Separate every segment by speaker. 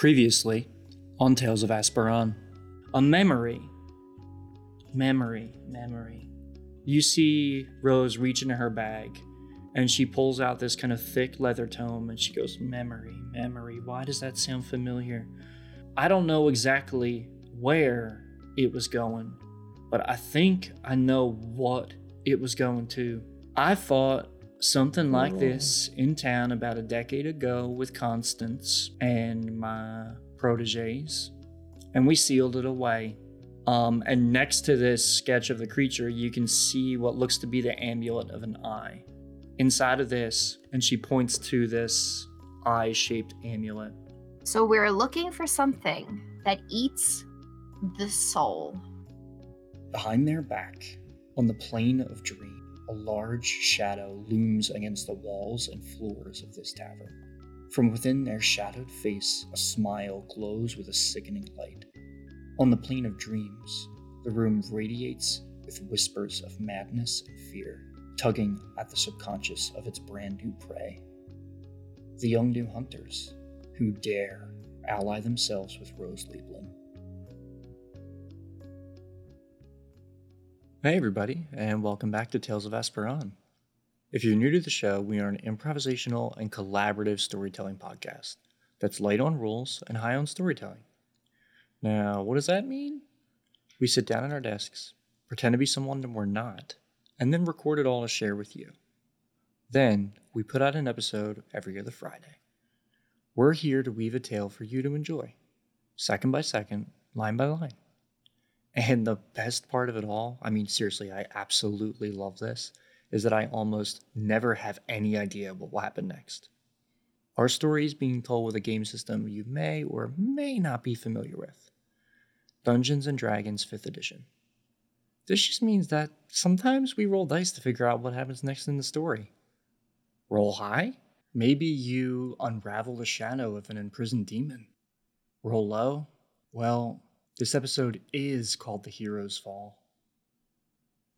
Speaker 1: Previously, on Tales of Asperon, a memory. Memory, memory. You see Rose reach into her bag and she pulls out this kind of thick leather tome and she goes, Memory, memory. Why does that sound familiar? I don't know exactly where it was going, but I think I know what it was going to. I fought something like this in town about a decade ago with Constance and my proteges, and we sealed it away. Um, and next to this sketch of the creature, you can see what looks to be the amulet of an eye. Inside of this, and she points to this eye shaped amulet.
Speaker 2: So we're looking for something that eats the soul.
Speaker 1: Behind their back, on the plane of dream, a large shadow looms against the walls and floors of this tavern. From within their shadowed face, a smile glows with a sickening light. On the plane of dreams, the room radiates with whispers of madness and fear, tugging at the subconscious of its brand new prey. The young new hunters, who dare ally themselves with Rose Lieblin. Hey, everybody, and welcome back to Tales of Asperon. If you're new to the show, we are an improvisational and collaborative storytelling podcast that's light on rules and high on storytelling. Now, what does that mean? We sit down at our desks, pretend to be someone that we're not, and then record it all to share with you. Then, we put out an episode every other Friday. We're here to weave a tale for you to enjoy, second by second, line by line. And the best part of it all, I mean, seriously, I absolutely love this, is that I almost never have any idea what will happen next. Our story is being told with a game system you may or may not be familiar with Dungeons and Dragons 5th Edition. This just means that sometimes we roll dice to figure out what happens next in the story. Roll high? Maybe you unravel the shadow of an imprisoned demon. Roll low? Well, this episode is called The Hero's Fall.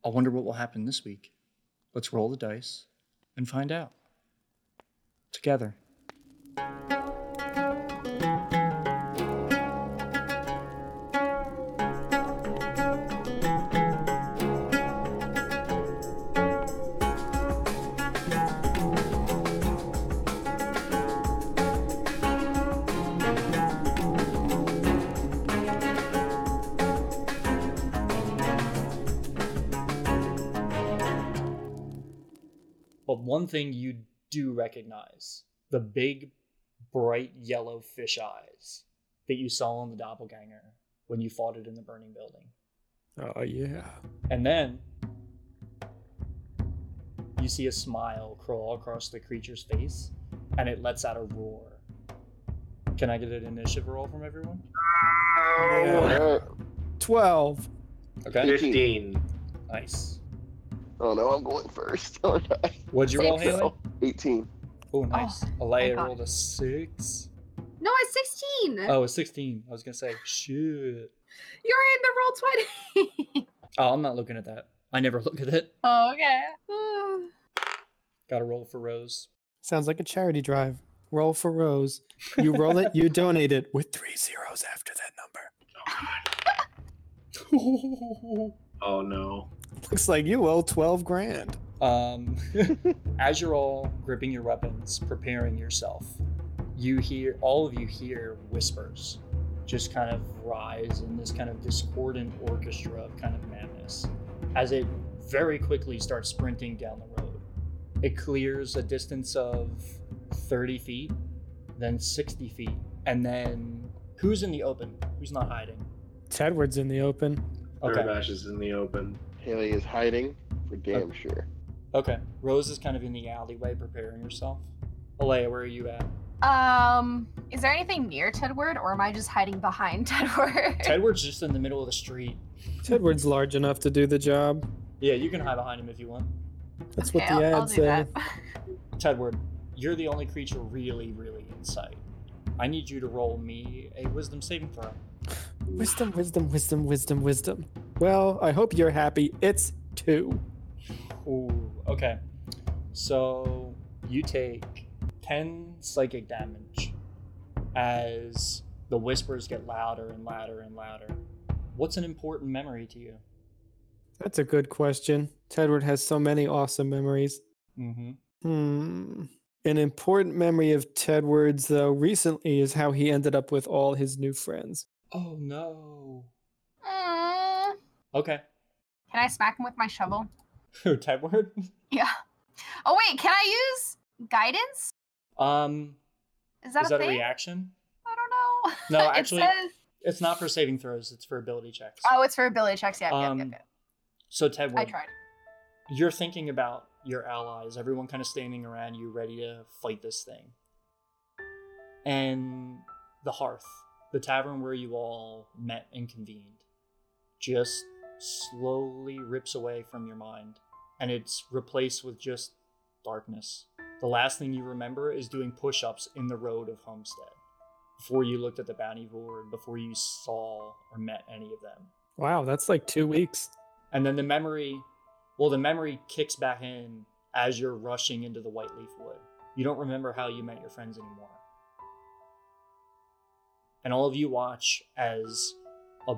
Speaker 1: I wonder what will happen this week. Let's roll the dice and find out. Together. But one thing you do recognize the big, bright yellow fish eyes that you saw on the doppelganger when you fought it in the burning building.
Speaker 3: Oh yeah.
Speaker 1: And then you see a smile crawl across the creature's face and it lets out a roar. Can I get an initiative roll from everyone?
Speaker 3: Yeah. Twelve.
Speaker 1: Okay.
Speaker 4: 15.
Speaker 1: Nice.
Speaker 5: Oh no, I'm going first. Oh no.
Speaker 1: What'd you roll,
Speaker 2: Six.
Speaker 1: Haley?
Speaker 5: 18.
Speaker 1: Oh, nice.
Speaker 2: Oh,
Speaker 1: Alea
Speaker 2: my God.
Speaker 1: rolled a six.
Speaker 2: No, it's 16.
Speaker 1: Oh, it's 16. I was going to say, shit.
Speaker 2: You're in the roll 20.
Speaker 1: Oh, I'm not looking at that. I never look at it.
Speaker 2: oh, okay.
Speaker 1: Got to roll for Rose.
Speaker 3: Sounds like a charity drive. Roll for Rose. You roll it, you donate it with three zeros after that number.
Speaker 4: Oh, oh no.
Speaker 3: Looks like you owe twelve grand.
Speaker 1: Um, as you're all gripping your weapons, preparing yourself, you hear all of you hear whispers just kind of rise in this kind of discordant orchestra of kind of madness as it very quickly starts sprinting down the road. It clears a distance of 30 feet, then 60 feet, and then who's in the open? Who's not hiding?
Speaker 3: Tedward's in the open.
Speaker 1: Okay.
Speaker 4: Thurbash is in the open.
Speaker 5: Haley is hiding for damn sure.
Speaker 1: Okay. Rose is kind of in the alleyway preparing herself. Alea, where are you at?
Speaker 2: Um, is there anything near Tedward, or am I just hiding behind Tedward?
Speaker 1: Tedward's just in the middle of the street.
Speaker 3: Tedward's large enough to do the job.
Speaker 1: Yeah, you can hide behind him if you want.
Speaker 3: That's what the
Speaker 2: I'll, I'll
Speaker 3: ad said.
Speaker 1: Tedward, you're the only creature really, really in sight. I need you to roll me a wisdom saving throw.
Speaker 3: Wisdom, wisdom, wisdom, wisdom, wisdom. Well, I hope you're happy. It's two.
Speaker 1: Ooh, okay. So you take 10 psychic damage as The whispers get louder and louder and louder. What's an important memory to you?
Speaker 3: That's a good question. Tedward has so many awesome memories.
Speaker 1: Mm-hmm.
Speaker 3: Hmm. An important memory of Tedward's, though, recently is how he ended up with all his new friends.
Speaker 1: Oh no.
Speaker 2: Mm,
Speaker 1: Okay.
Speaker 2: can I smack him with my shovel?
Speaker 1: Who, Tedward?
Speaker 2: Yeah. Oh wait, can I use guidance?
Speaker 1: Um,
Speaker 2: Is that
Speaker 1: is
Speaker 2: a
Speaker 1: that a reaction?
Speaker 2: I don't know.
Speaker 1: No,
Speaker 2: It
Speaker 1: actually-
Speaker 2: says-
Speaker 1: It's not for saving throws, it's for ability checks.
Speaker 2: Oh, it's for ability checks. Yeah,
Speaker 1: Um,
Speaker 2: yeah, yeah.
Speaker 1: So
Speaker 2: Ted
Speaker 1: I
Speaker 2: tried.
Speaker 1: you're thinking about your allies, everyone kind of standing around you ready to fight this thing. And the hearth, the tavern where you all met and convened, just slowly rips away from your mind and it's replaced with just darkness. The last thing you remember is doing push ups in the road of Homestead before you looked at the bounty board, before you saw or met any of them.
Speaker 3: Wow, that's like two weeks.
Speaker 1: And then the memory, well, the memory kicks back in as you're rushing into the White Leaf Wood. You don't remember how you met your friends anymore. And all of you watch as a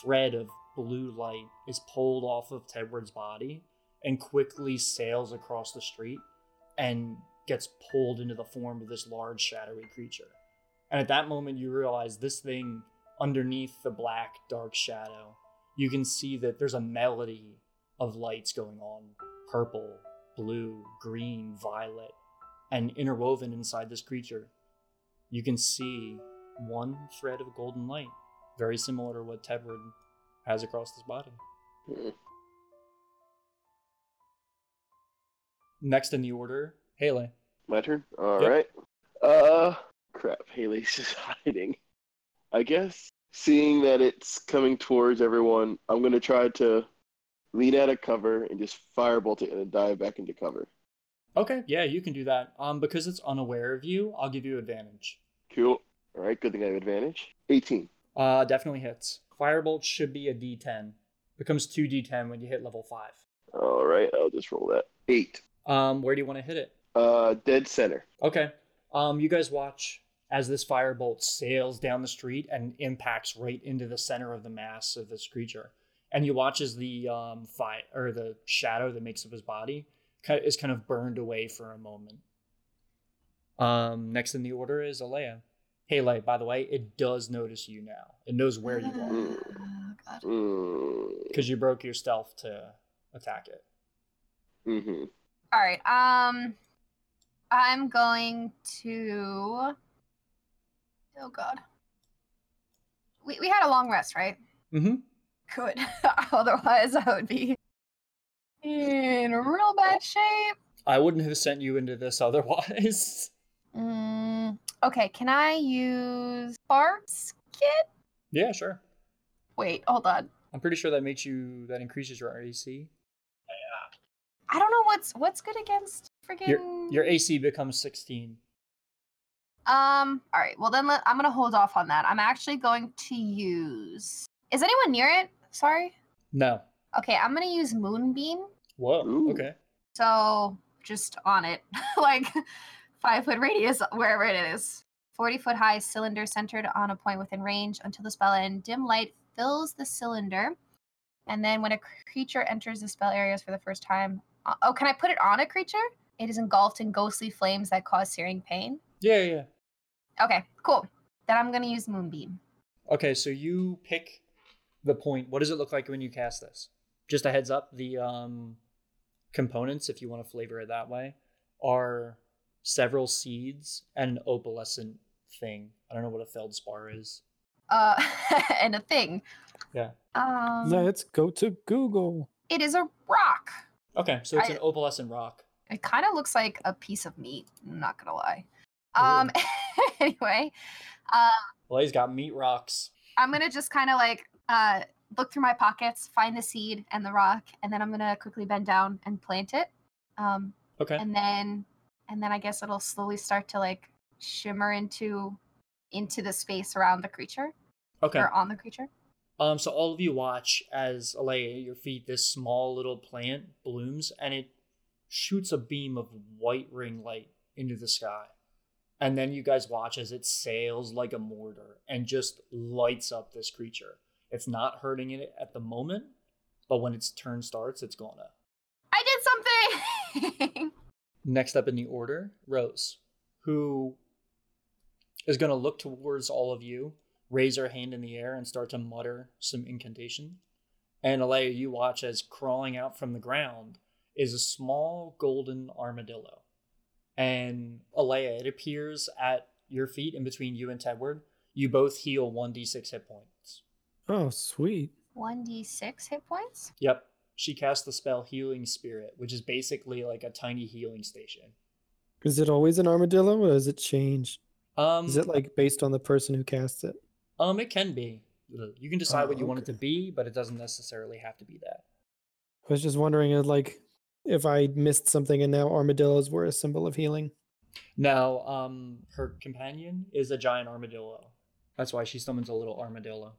Speaker 1: thread of blue light is pulled off of Tedward's body and quickly sails across the street and gets pulled into the form of this large shadowy creature. And at that moment, you realize this thing underneath the black, dark shadow you can see that there's a melody of lights going on purple, blue, green, violet. And interwoven inside this creature, you can see one thread of golden light, very similar to what Tedward has across his body.
Speaker 5: Hmm.
Speaker 1: Next in the order, Haley.
Speaker 5: My turn. All
Speaker 1: Yep.
Speaker 5: right. Uh, crap. Haley's just hiding. I guess seeing that it's coming towards everyone, I'm gonna try to lean out of cover and just firebolt it and dive back into cover.
Speaker 1: Okay, yeah, you can do that. Um, because it's unaware of you, I'll give you advantage.
Speaker 5: Cool. All right. Good thing I have advantage. 18.
Speaker 1: Uh, definitely hits. Firebolt should be a D10. Becomes two D10 when you hit level five.
Speaker 5: All right. I'll just roll that. Eight.
Speaker 1: Um, where do you want to hit it?
Speaker 5: Uh, dead center.
Speaker 1: Okay. Um, you guys watch as this firebolt sails down the street and impacts right into the center of the mass of this creature. And you watch as the um fi- or the shadow that makes up his body is kind of burned away for a moment. Um, next in the order is Alea. Hey, Lay, by the way, it does notice you now. It knows where you are
Speaker 2: Oh, God.
Speaker 5: Mm,
Speaker 1: because you broke your stealth to attack it.
Speaker 5: mm-hmm.
Speaker 2: All right. Um, I'm going to. Oh God. We we had a long rest, right?
Speaker 1: Mm-hmm.
Speaker 2: Good. Otherwise, I would be in real bad shape.
Speaker 1: I wouldn't have sent you into this otherwise.
Speaker 2: Mm, okay. Can I use Barb's kit?
Speaker 1: yeah, sure.
Speaker 2: Wait. Hold on.
Speaker 1: I'm pretty sure that makes you that increases your AC. Yeah.
Speaker 2: I don't know what's what's good against freaking.
Speaker 1: Your your AC becomes 16.
Speaker 2: Um. All right. Well, then let, I'm gonna hold off on that. I'm actually going to use. Is anyone near it? Sorry.
Speaker 1: No.
Speaker 2: Okay. I'm gonna use Moonbeam.
Speaker 1: Whoa.
Speaker 5: Ooh.
Speaker 1: Okay.
Speaker 2: So just on it, like five foot radius wherever it is. 40 foot high cylinder centered on a point within range until the spell end. Dim light fills the cylinder. And then when a creature enters the spell areas for the first time. uh, oh, can I put it on a creature? It is engulfed in ghostly flames that cause searing pain.
Speaker 1: Yeah, yeah. yeah.
Speaker 2: Okay, cool. Then I'm going to use Moonbeam.
Speaker 1: Okay, so you pick the point. What does it look like when you cast this? Just a heads up, the um components, if you want to flavor it that way, are several seeds and an opalescent thing. I don't know what a feldspar is.
Speaker 2: Uh, and a thing.
Speaker 1: Yeah.
Speaker 2: Um,
Speaker 3: Let's go to Google.
Speaker 2: it is a rock.
Speaker 1: Okay, so it's
Speaker 2: I-
Speaker 1: an opalescent rock.
Speaker 2: It kind of looks like a piece of meat. I'm not gonna lie. Um. anyway, uh,
Speaker 1: Well, he's got meat rocks.
Speaker 2: I'm gonna just kind of like uh look through my pockets, find the seed and the rock, and then I'm gonna quickly bend down and plant it. Um,
Speaker 1: Okay.
Speaker 2: and then and then I guess it'll slowly start to like shimmer into into the space around the creature
Speaker 1: Okay.
Speaker 2: or on the creature.
Speaker 1: Um, so all of you watch as Alea, at your feet, this small little plant blooms and it shoots a beam of white ring light into the sky. And then you guys watch as it sails like a mortar and just lights up this creature. It's not hurting it at the moment, but when its turn starts, it's gonna.
Speaker 2: I did something.
Speaker 1: Next up in the order, Rose, who is going to look towards all of you, raise her hand in the air, and start to mutter some incantation. And Alea, you watch as crawling out from the ground is a small golden armadillo. And Alea, it appears at your feet in between you and Tedward. You both heal 1d6 hit points.
Speaker 3: Oh, sweet.
Speaker 2: 1d6 hit points?
Speaker 1: Yep. She casts the spell Healing Spirit, which is basically like a tiny healing station.
Speaker 3: Is it always an armadillo or does it change?
Speaker 1: Um,
Speaker 3: Is it like based on the person who casts it?
Speaker 1: Um, it can be. You can decide
Speaker 3: Oh,
Speaker 1: what you want it to be, but it doesn't necessarily have to be that.
Speaker 3: I was just wondering, uh, like, if I missed something and now armadillos were a symbol of healing.
Speaker 1: Now, um, her companion is a giant armadillo. That's why she summons a little armadillo.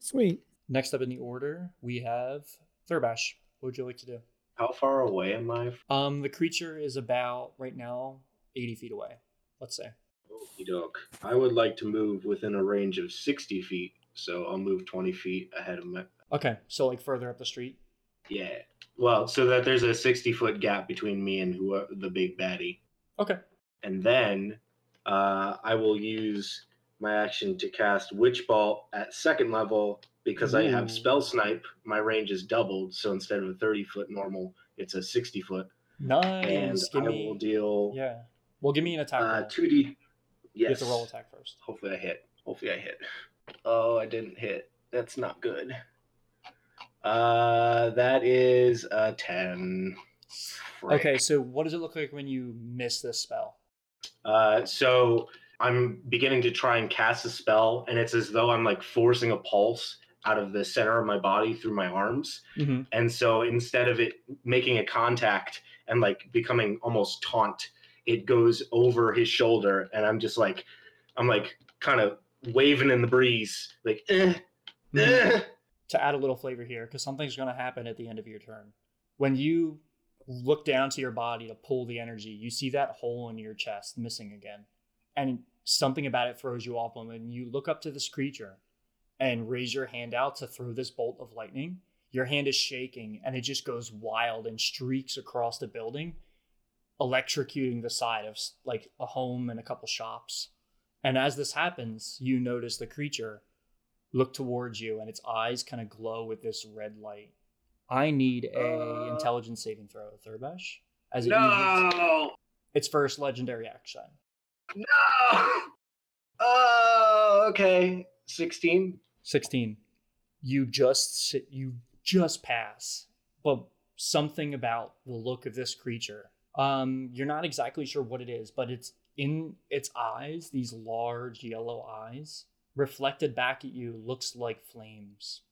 Speaker 3: Sweet.
Speaker 1: Next up in the order, we have Thurbash. What would you like to do?
Speaker 4: How far away am I?
Speaker 1: Um, the creature is about right now 80 feet away. Let's say.
Speaker 4: Okey doke. I would like to move within a range of 60 feet, so I'll move 20 feet ahead of my.
Speaker 1: Okay, so like further up the street.
Speaker 4: Yeah. Well, so that there's a 60 foot gap between me and who the big baddie.
Speaker 1: Okay.
Speaker 4: And then uh, I will use my action to cast Witch Bolt at second level because I have Spell Snipe. My range is doubled, so instead of a 30 foot normal, it's a 60 foot.
Speaker 1: Nice.
Speaker 4: And
Speaker 1: give
Speaker 4: I
Speaker 1: me.
Speaker 4: will deal
Speaker 1: Yeah. Well, give me an attack.
Speaker 4: uh, 2d. Yes.
Speaker 1: You have to roll attack first.
Speaker 4: Hopefully I hit. Hopefully I hit. Oh, I didn't hit. That's not good. Uh, that is a 10. Frick.
Speaker 1: Okay, so what does it look like when you miss this spell?
Speaker 4: Uh, so I'm beginning to try and cast a spell, and it's as though I'm like forcing a pulse out of the center of my body through my arms.
Speaker 1: Mm-hmm.
Speaker 4: And so instead of it making a contact and like becoming almost taunt, it goes over his shoulder, and I'm just like, I'm like kind of waving in the breeze, like, eh, eh.
Speaker 1: to add a little flavor here, because something's going to happen at the end of your turn. When you look down to your body to pull the energy, you see that hole in your chest missing again. And something about it throws you off. And when you look up to this creature and raise your hand out to throw this bolt of lightning, your hand is shaking and it just goes wild and streaks across the building, electrocuting the side of like a home and a couple shops. And as this happens, you notice the creature look towards you and its eyes kind of glow with this red light. I need a
Speaker 4: Uh.
Speaker 1: intelligence saving throw, Thurbash. As it uses
Speaker 4: no,
Speaker 1: its first legendary action.
Speaker 4: no. Oh, okay. 16.
Speaker 1: 16. You just sit, you just pass. But something about the look of this creature. Um, you're not exactly sure what it is, but it's in its eyes, these large yellow eyes, reflected back at you, looks like flames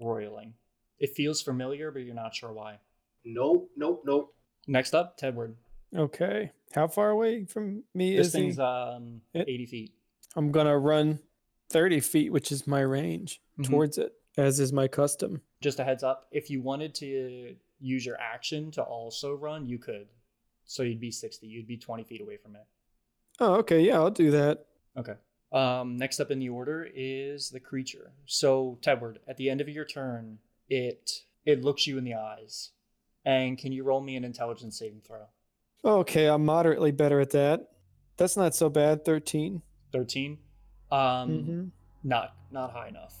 Speaker 1: roiling. It feels familiar, but you're not sure why.
Speaker 4: Nope, nope, nope.
Speaker 1: Next up, Tedward.
Speaker 3: Okay. How far away from me
Speaker 1: This
Speaker 3: is he?
Speaker 1: thing's um
Speaker 3: It-
Speaker 1: 80 feet.
Speaker 3: I'm gonna run 30 feet, which is my range,
Speaker 1: Mhm.
Speaker 3: towards it, as is my custom.
Speaker 1: Just a heads up, if you wanted to use your action to also run, you could. So you'd be 60. You'd be 20 feet away from it.
Speaker 3: Oh, okay. Yeah, I'll do that.
Speaker 1: Okay. Um, next up in the order is the creature. So Tedward, at the end of your turn, it it looks you in the eyes. And can you roll me an intelligence saving throw?
Speaker 3: Okay, I'm moderately better at that. That's not so bad. 13.
Speaker 1: 13. Um,
Speaker 3: hmm
Speaker 1: not not high enough.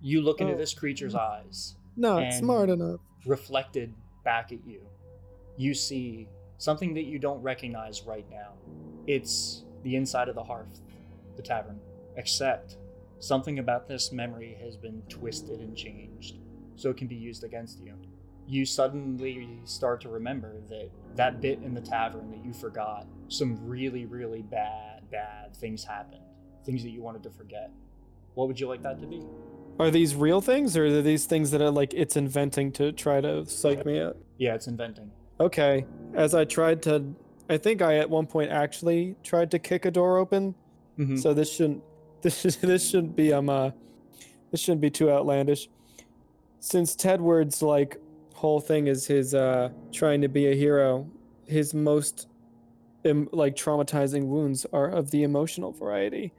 Speaker 1: You look into
Speaker 3: Oh.
Speaker 1: this creature's eyes.
Speaker 3: Not smart enough.
Speaker 1: reflected back at you. You see something that you don't recognize right now. It's the inside of the hearth, the tavern. Except something about this memory has been twisted and changed, so it can be used against you. You suddenly start to remember that that bit in the tavern that you forgot, some really, really bad, bad things happened. Things that you wanted to forget. What would you like that to be?
Speaker 3: Are these real things, or are these things that are like it's inventing to try to psych me out?
Speaker 1: Yeah, it's inventing.
Speaker 3: Okay. As I tried to, I think I at one point actually tried to kick a door open.
Speaker 1: Mhm.
Speaker 3: So this shouldn't, this should, this shouldn't be um uh, this shouldn't be too outlandish. Since Tedward's like whole thing is his uh trying to be a hero, his most em- like traumatizing wounds are of the emotional variety.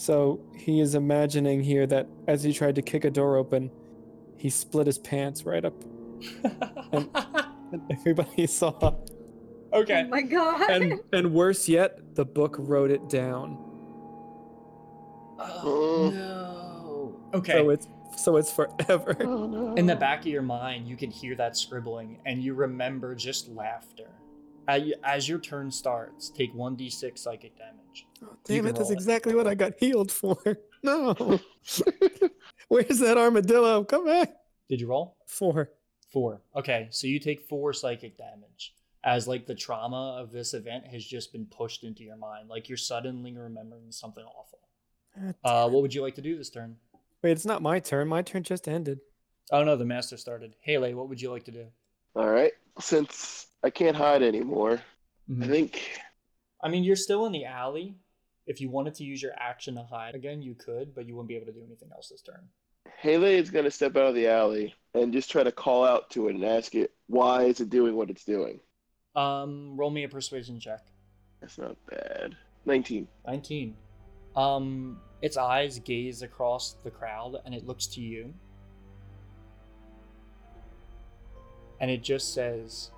Speaker 3: So he is imagining here that as he tried to kick a door open, he split his pants right up, and everybody saw.
Speaker 1: okay.
Speaker 2: Oh my god.
Speaker 3: And and worse yet, the book wrote it down.
Speaker 1: Oh, oh no. Okay.
Speaker 3: So it's so it's forever.
Speaker 5: Oh, no.
Speaker 1: In the back of your mind, you can hear that scribbling and you remember just laughter. As your turn starts, take 1d6 psychic damage.
Speaker 3: Oh, damn it, that's
Speaker 1: roll it.
Speaker 3: exactly what I got healed for. No. Where's that armadillo? Come back.
Speaker 1: Did you roll?
Speaker 3: Four.
Speaker 1: Four. Okay, so you take four psychic damage as like the trauma of this event has just been pushed into your mind. Like you're suddenly remembering something awful. Uh, what would you like to do this turn?
Speaker 3: Wait, it's not my turn. My turn just ended.
Speaker 1: Oh no, the master started. Haley, what would you like to do?
Speaker 5: All right. Since I can't hide anymore, I think
Speaker 1: I mean, you're still in the alley. If you wanted to use your action to hide again, you could, but you wouldn't be able to do anything else this turn.
Speaker 5: Haley is going to step out of the alley and just try to call out to it and ask it, why is it doing what it's doing?
Speaker 1: Um, roll me a persuasion check.
Speaker 5: That's not bad. 19.
Speaker 1: 19. Um, its eyes gaze across the crowd and it looks to you. And it just says,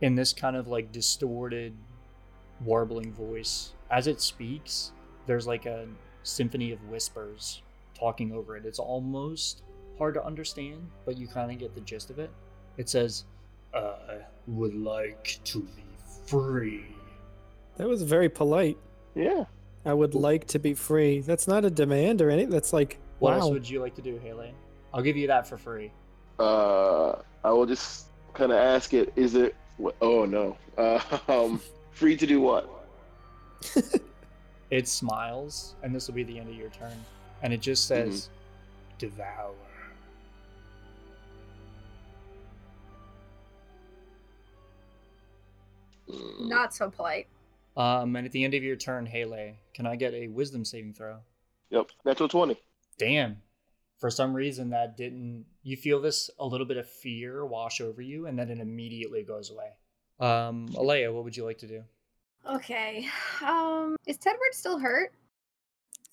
Speaker 1: in this kind of like distorted, warbling voice, as it speaks, there's like a symphony of whispers talking over it. It's almost hard to understand, but you kind of get the gist of it. It says, I would like to be free.
Speaker 3: That was very polite.
Speaker 5: Yeah.
Speaker 3: I would like to be free. That's not a demand or anything. That's like,
Speaker 1: What
Speaker 3: wow.
Speaker 1: else would you like to do, Haley? I'll give you that for free.
Speaker 5: Uh, I will just kind of ask it, is it, wh- oh no. Uh, um, free to do what?
Speaker 1: It smiles, and this will be the end of your turn. And it just says, Devour.
Speaker 5: Mm,
Speaker 2: Not so polite.
Speaker 1: Um, and at the end of your turn, Haley, can I get a wisdom saving throw?
Speaker 5: Yep. Natural 20.
Speaker 1: Damn. For some reason, that didn't. You feel this a little bit of fear wash over you, and then it immediately goes away. Um, Alea, what would you like to do?
Speaker 2: Okay. Um, is Tedward still hurt?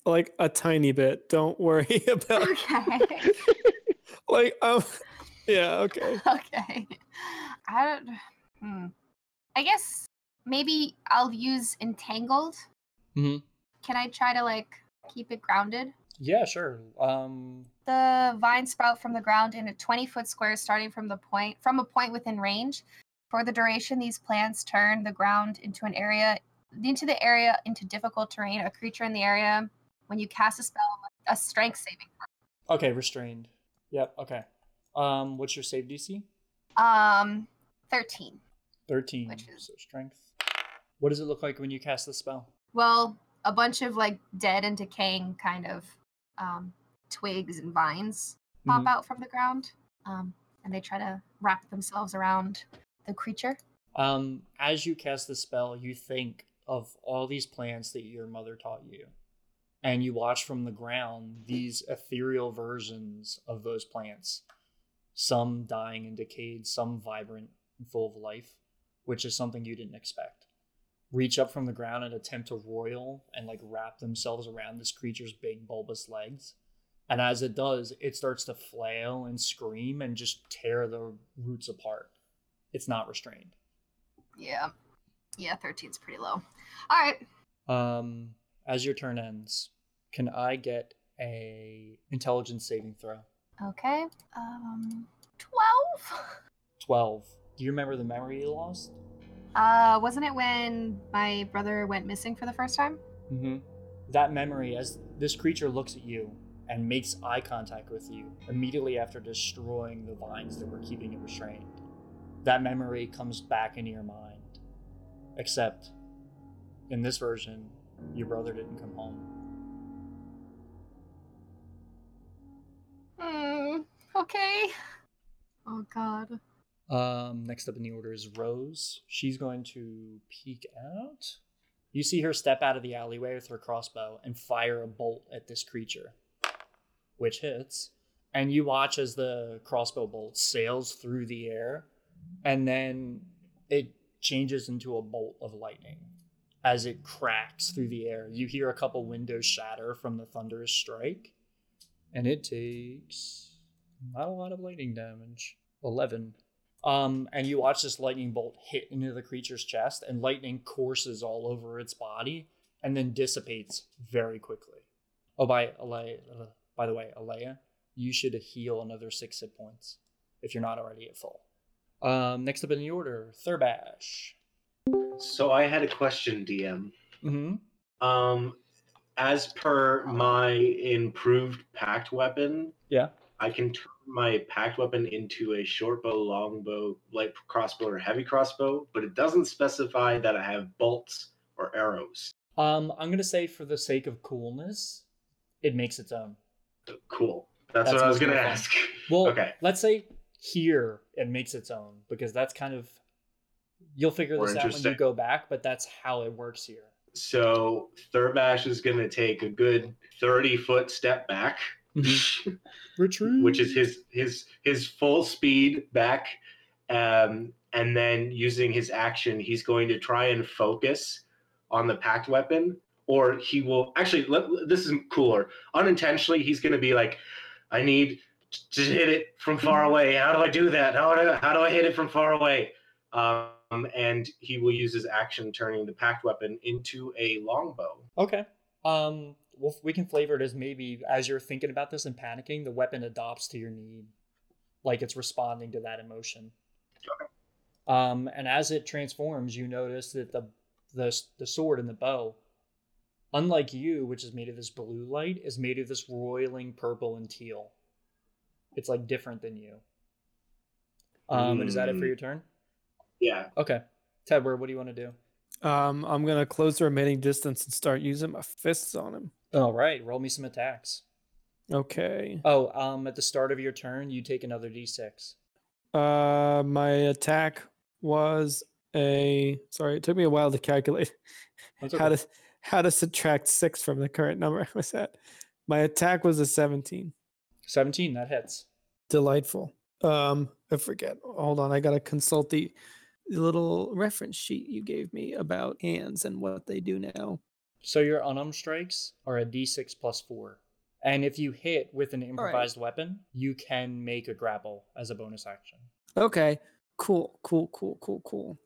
Speaker 3: like a tiny bit. Don't worry about
Speaker 2: Okay.
Speaker 3: like um yeah, okay.
Speaker 2: okay. I don't. Hmm. I guess maybe I'll use entangled.
Speaker 1: mm-hmm.
Speaker 2: Can I try to like keep it grounded?
Speaker 1: Yeah, sure. Um,
Speaker 2: The vine sprout from the ground in a 20 foot square starting from the point from a point within range. For the duration, these plants turn the ground into an area into the area into difficult terrain. A creature in the area, when you cast a spell, a strength saving.
Speaker 1: okay, restrained. Yep. Okay. Um, what's your save DC?
Speaker 2: Um, 13.
Speaker 1: 13.
Speaker 2: Which is-
Speaker 1: So strength. What does it look like when you cast the spell?
Speaker 2: Well, a bunch of like dead and decaying kind of um, twigs and vines pop
Speaker 1: Mhm.
Speaker 2: out from the ground, um, and they try to wrap themselves around the creature.
Speaker 1: Um, as you cast the spell, you think of all these plants that your mother taught you, and you watch from the ground these ethereal versions of those plants, some dying and decayed, some vibrant and full of life, which is something you didn't expect. Reach up from the ground and attempt to roil and like wrap themselves around this creature's big bulbous legs. And as it does, it starts to flail and scream and just tear the roots apart. It's not restrained.
Speaker 2: Yeah, yeah, 13's pretty low. All right,
Speaker 1: Um, as your turn ends, can I get a intelligence saving throw?
Speaker 2: okay. Um, 12.
Speaker 1: Twelve. Do you remember the memory you lost?
Speaker 2: Uh, wasn't it when my brother went missing for the first time?
Speaker 1: Mm-hmm. That memory, as this creature looks at you and makes eye contact with you immediately after destroying the vines that were keeping it restrained, that memory comes back into your mind. Except, in this version, your brother didn't come home.
Speaker 2: Hmm. Okay. Oh God.
Speaker 1: Um, next up in the order is Rose. She's going to peek out. You see her step out of the alleyway with her crossbow and fire a bolt at this creature, which hits. And you watch as the crossbow bolt sails through the air, and then it changes into a bolt of lightning. As it cracks through the air, you hear a couple windows shatter from the thunderous strike, and it takes not a lot of lightning damage 11. Um, and you watch this lightning bolt hit into the creature's chest, and lightning courses all over its body and then dissipates very quickly. Oh, by by the way, Alea, you should heal another six hit points if you're not already at full. Um, next up in the order, Thurbash.
Speaker 4: So I had a question, DM.
Speaker 1: Mm-hmm.
Speaker 4: Um, as per my improved pact weapon,
Speaker 1: Yeah.
Speaker 4: I can turn my pact weapon into a short bow, long bow, light crossbow, or heavy crossbow, but it doesn't specify that I have bolts or arrows.
Speaker 1: Um, I'm gonna say for the sake of coolness, it makes its own.
Speaker 4: Cool. That's,
Speaker 1: That's
Speaker 4: what I was gonna ask.
Speaker 1: Well,
Speaker 4: Okay.
Speaker 1: let's say here it makes its own because that's kind of you'll figure this out when you go back, but that's how it works here.
Speaker 4: So Thurbash is gonna take a good thirty foot step back,
Speaker 1: Retreat.
Speaker 4: which is his his his full speed back, um, and then using his action, he's going to try and focus on the pact weapon, or he will actually. Let, this is cooler. Unintentionally, he's going to be like, "I need to hit it from far away. How do I do that? How do I, how do I hit it from far away?" Um, and he will use his action, turning the pact weapon into a longbow.
Speaker 1: Okay. Um. Well, we can flavor it as maybe as you're thinking about this and panicking, the weapon adopts to your need, like it's responding to that emotion. Okay. Um, and as it transforms, you notice that the the the sword and the bow, unlike you, which is made of this blue light, is made of this roiling purple and teal. It's like different than you. Um, and is that it for
Speaker 4: Mm.
Speaker 1: your turn?
Speaker 4: Yeah.
Speaker 1: Okay, Ted, where what do you want to do?
Speaker 3: Um, I'm gonna close the remaining distance and start using my fists on him.
Speaker 1: All right, roll me some attacks.
Speaker 3: Okay.
Speaker 1: Oh, um, at the start of your turn, you take another d6.
Speaker 3: Uh, my attack was a. Sorry, it took me a while to calculate
Speaker 1: That's
Speaker 3: how
Speaker 1: okay.
Speaker 3: to how to subtract six from the current number. I was that? My attack was a 17.
Speaker 1: 17, that hits.
Speaker 3: Delightful. Um, I forget. Hold on, I gotta consult the little reference sheet you gave me about hands and what they do now.
Speaker 1: So your unarmed strikes are a d6 plus 4. And if you hit with an
Speaker 3: right.
Speaker 1: improvised weapon, you can make a grapple as a bonus action.
Speaker 3: Okay. Cool. Cool. Cool. Cool. Cool.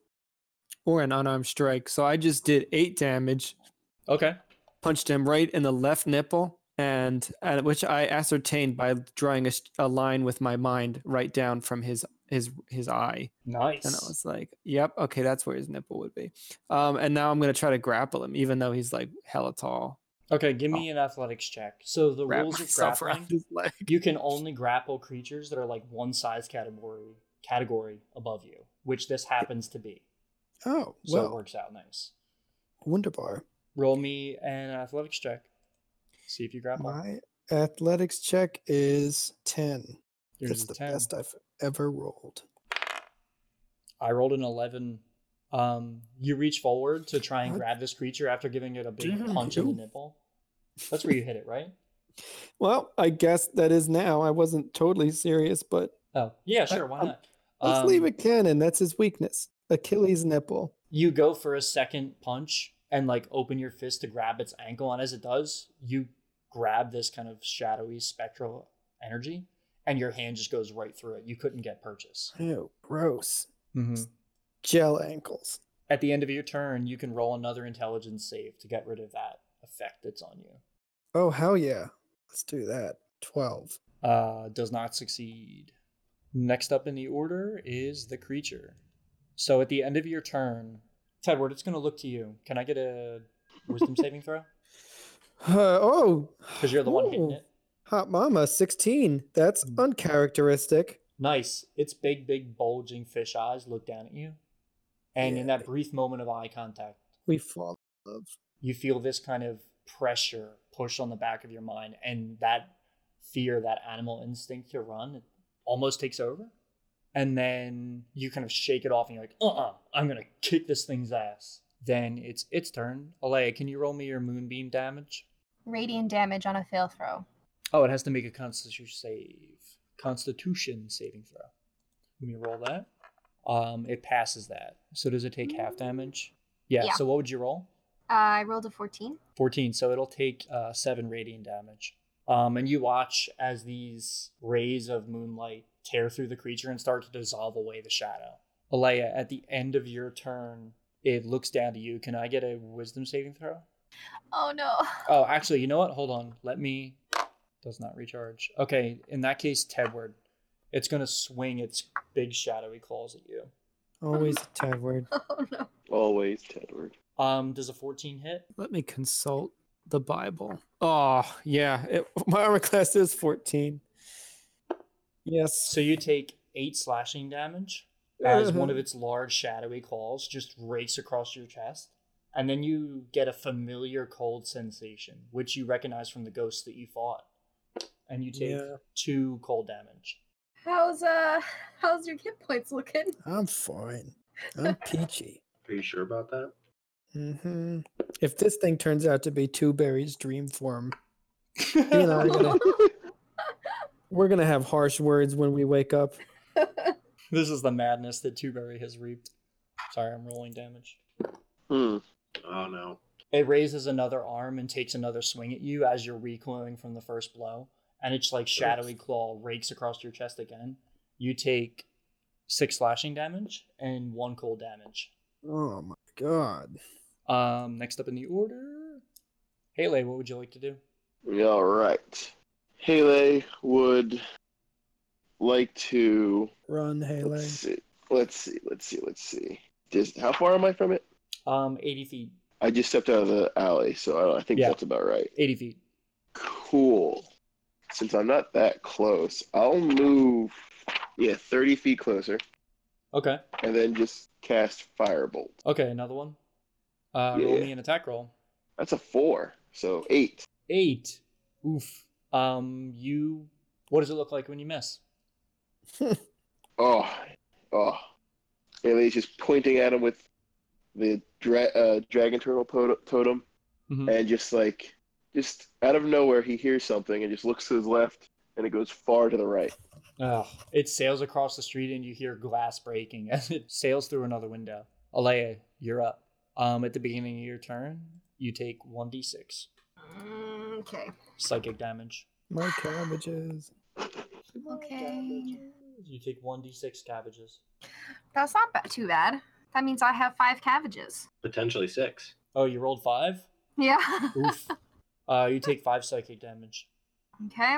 Speaker 3: Or an unarmed strike. So I just did eight damage.
Speaker 1: Okay.
Speaker 3: punched him right in the left nipple, and uh, which I ascertained by drawing a line with my mind right down from his his his eye,
Speaker 1: Nice.
Speaker 3: and I was like, "Yep, okay, that's where his nipple would be." Um, and now I'm gonna try to grapple him, even though he's like hella tall.
Speaker 1: okay, give me an athletics check. So the
Speaker 3: Wrap
Speaker 1: rules of
Speaker 3: myself
Speaker 1: grappling, you can only grapple creatures that are like one size category category above you, which this happens to be.
Speaker 3: Oh
Speaker 1: So it works out nice.
Speaker 3: wunderbar.
Speaker 1: Roll me an athletics check. See if you grapple.
Speaker 3: My athletics check is ten.
Speaker 1: Yours
Speaker 3: it's
Speaker 1: is
Speaker 3: the
Speaker 1: 10.
Speaker 3: best I've ever rolled.
Speaker 1: I rolled an 11. Um, you reach forward to try and
Speaker 3: What?
Speaker 1: grab this creature after giving it a big
Speaker 3: Damn
Speaker 1: punch in the nipple. That's where you hit it, right?
Speaker 3: Well, I guess that is now. I wasn't totally serious, but
Speaker 1: Oh, yeah, sure. Why
Speaker 3: I'm-
Speaker 1: not?
Speaker 3: let's leave
Speaker 1: Um,
Speaker 3: it canon. That's his weakness. Achilles nipple.
Speaker 1: You go for a second punch and like open your fist to grab its ankle, and as it does, you grab this kind of shadowy spectral energy, and your hand just goes right through it. You couldn't get purchase.
Speaker 3: Ew, gross.
Speaker 1: Mm-hmm.
Speaker 3: Gel ankles.
Speaker 1: At the end of your turn, you can roll another intelligence save to get rid of that effect that's on you.
Speaker 3: Oh, hell yeah. Let's do that. 12.
Speaker 1: Uh, does not succeed. Next up in the order is the creature. So at the end of your turn, Tedward, it's going to look to you. Can I get a wisdom saving throw?
Speaker 3: Uh, oh.
Speaker 1: Because you're the one hitting it.
Speaker 3: Hot mama, 16. That's
Speaker 1: Mm.
Speaker 3: uncharacteristic.
Speaker 1: Nice. Its big, big, bulging fish eyes look down at you. And in that brief moment of eye contact,
Speaker 3: We fall in love.
Speaker 1: you feel this kind of pressure push on the back of your mind. And that fear, that animal instinct to run, it almost takes over. And then you kind of shake it off and you're like, uh uh-uh, uh, i am going to kick this thing's ass. Then it's its turn. Alea, can you roll me your moonbeam damage?
Speaker 2: Radiant damage on a fail throw.
Speaker 1: Oh, it has to make a constitution save. Constitution saving throw. Let me roll that. Um, it passes that. So does it take half damage? Yeah.
Speaker 2: Yeah.
Speaker 1: So what would you roll?
Speaker 2: Uh, I rolled a 14.
Speaker 1: 14. So it'll take uh, seven radiant damage. Um, and you watch as these rays of moonlight tear through the creature and start to dissolve away the shadow. Alea, at the end of your turn, it looks down to you. Can I get a wisdom saving throw?
Speaker 2: Oh no.
Speaker 1: Oh, actually, you know what? Hold on. Let me. Does not recharge. Okay, in that case, Tedward. It's gonna swing its big shadowy claws at you.
Speaker 3: Always Tedward.
Speaker 2: Oh no.
Speaker 5: Always Tedward.
Speaker 1: Um, does a 14 hit?
Speaker 3: Let me consult the Bible. Oh, yeah. It, my armor class is 14. Yes.
Speaker 1: So you take eight slashing damage as one of its large shadowy claws just rakes across your chest. And then you get a familiar cold sensation, which you recognize from the ghost that you fought. And you take
Speaker 3: Yeah.
Speaker 1: two cold damage.
Speaker 2: How's uh how's your hit points looking?
Speaker 3: I'm fine. I'm peachy.
Speaker 4: Are you sure about that?
Speaker 3: hmm If this thing turns out to be Two Berry's dream form, you know, we're gonna, we're gonna have harsh words when we wake up.
Speaker 1: this is the madness that Tuberry has reaped. Sorry, I'm rolling damage.
Speaker 5: Hmm.
Speaker 4: Oh no.
Speaker 1: It raises another arm and takes another swing at you as you're recoiling from the first blow. And its like shadowy claw rakes across your chest again. You take six slashing damage and one cold damage.
Speaker 3: Oh my god.
Speaker 1: Um, next up in the order, Haley, what would you like to do?
Speaker 5: All right. Haley would like to.
Speaker 3: Run, Haley.
Speaker 5: Let's see. Let's see. Let's see. Let's see. Just how far am I from it?
Speaker 1: Um, 80 feet.
Speaker 5: I just stepped out of the alley, so I, I think
Speaker 1: Yeah.
Speaker 5: that's about right.
Speaker 1: 80 feet.
Speaker 5: Cool. Since I'm not that close, I'll move. Yeah, 30 feet closer,
Speaker 1: Okay.
Speaker 5: and then just cast firebolt.
Speaker 1: Okay, another one. Uh, roll
Speaker 5: Yeah.
Speaker 1: me an attack roll.
Speaker 5: That's a four, so eight.
Speaker 1: Eight. Oof. Um, you. What does it look like when you miss?
Speaker 5: Oh, oh. Haley's just pointing at him with the dra- uh, dragon turtle pot- totem,
Speaker 1: Mhm.
Speaker 5: and just like, just out of nowhere, he hears something and just looks to his left, and it goes far to the right.
Speaker 1: Oh, It sails across the street and you hear glass breaking as it sails through another window. Alea, you're up. Um, at the beginning of your turn, you take 1d6
Speaker 2: Mm, okay.
Speaker 1: Psychic damage.
Speaker 3: My cabbages.
Speaker 2: Okay.
Speaker 1: You take 1d6 cabbages.
Speaker 2: That's not ba- too bad. That means I have five cabbages.
Speaker 4: Potentially six.
Speaker 1: Oh, you rolled five?
Speaker 2: Yeah.
Speaker 1: Oof. uh, you take five psychic damage.
Speaker 2: okay.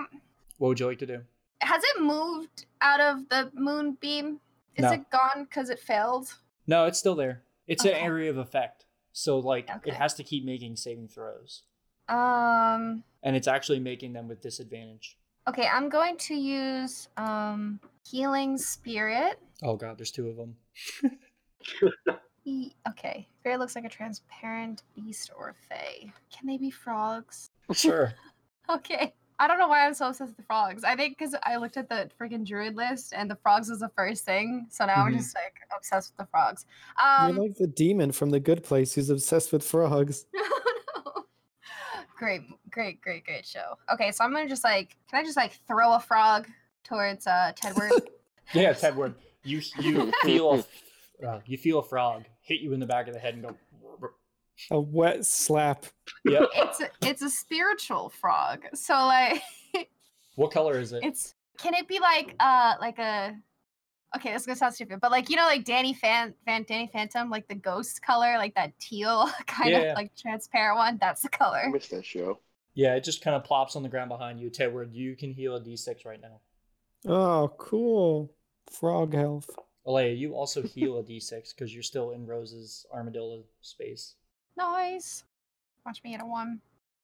Speaker 1: What would you like to do?
Speaker 2: Has it moved out of the moonbeam? Is
Speaker 1: No.
Speaker 2: it gone because it failed?
Speaker 1: No, it's still there. It's an
Speaker 2: Okay.
Speaker 1: area of effect. So, like,
Speaker 2: Okay.
Speaker 1: it has to keep making saving throws.
Speaker 2: Um.
Speaker 1: And it's actually making them with disadvantage.
Speaker 2: Okay, I'm going to use um healing spirit.
Speaker 1: Oh, God, there's two of them.
Speaker 2: E- okay, spirit looks like a transparent beast or fae. Can they be frogs?
Speaker 1: Sure.
Speaker 2: Okay. I don't know why I'm so obsessed with the frogs. I think because I looked at the freaking druid list and the frogs was the first thing. So now I'm
Speaker 1: Mhm.
Speaker 2: just like obsessed with the frogs. Um,
Speaker 3: You're like the demon from the good place who's obsessed with frogs.
Speaker 2: no. Great, great, great, great show. Okay, so I'm gonna just like, can I just like throw a frog towards uh Tedward?
Speaker 1: Yeah, Tedward, you you feel uh, you feel a frog hit you in the back of the head and go.
Speaker 3: A wet slap.
Speaker 1: Yep.
Speaker 2: it's a, it's a spiritual frog. So like,
Speaker 1: What color is it?
Speaker 2: it's can it be like uh like a okay this is gonna sound stupid but like you know like danny fan fan danny phantom like the ghost color like that teal kind
Speaker 1: Yeah,
Speaker 2: of
Speaker 1: yeah.
Speaker 2: like transparent one that's the
Speaker 5: I
Speaker 2: color
Speaker 5: missed that show.
Speaker 1: Yeah, it just kind of plops on the ground behind you. Tedward, you can heal a d6 right now.
Speaker 3: Oh, cool. Frog health.
Speaker 1: Alea, you also heal a d6 because you're still in Rose's armadillo space.
Speaker 2: nice watch me get a one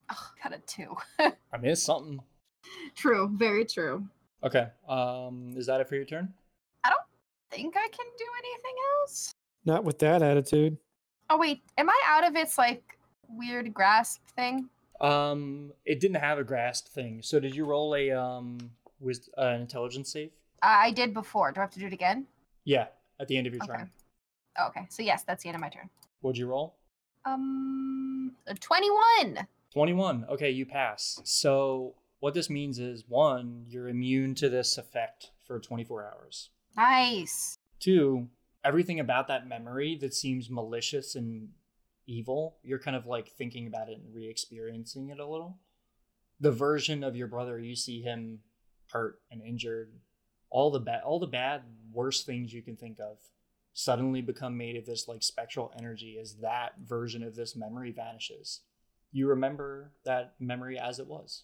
Speaker 2: oh got a two
Speaker 1: I mean, it's something.
Speaker 2: true very true
Speaker 1: Okay. Um, is that it for your turn?
Speaker 2: Think i can do anything else
Speaker 3: Not with that attitude.
Speaker 2: oh wait am i out of its like weird grasp thing
Speaker 1: Um, it didn't have a grasp thing. So did you roll a um with uh, an intelligence save?
Speaker 2: i did before do i have to do it again
Speaker 1: Yeah, at the end of your
Speaker 2: okay
Speaker 1: turn.
Speaker 2: Oh, okay so yes that's the end of my turn
Speaker 1: What'd you roll?
Speaker 2: um a 21
Speaker 1: 21. Okay, you pass. So what this means is one, you're immune to this effect for 24 hours.
Speaker 2: Nice
Speaker 1: Two, everything about that memory that seems malicious and evil, you're kind of like thinking about it and re experiencing it a little. The version of your brother, you see him hurt and injured, all the bad, all the bad, worst things you can think of suddenly become made of this like spectral energy as that version of this memory vanishes. You remember that memory as it was.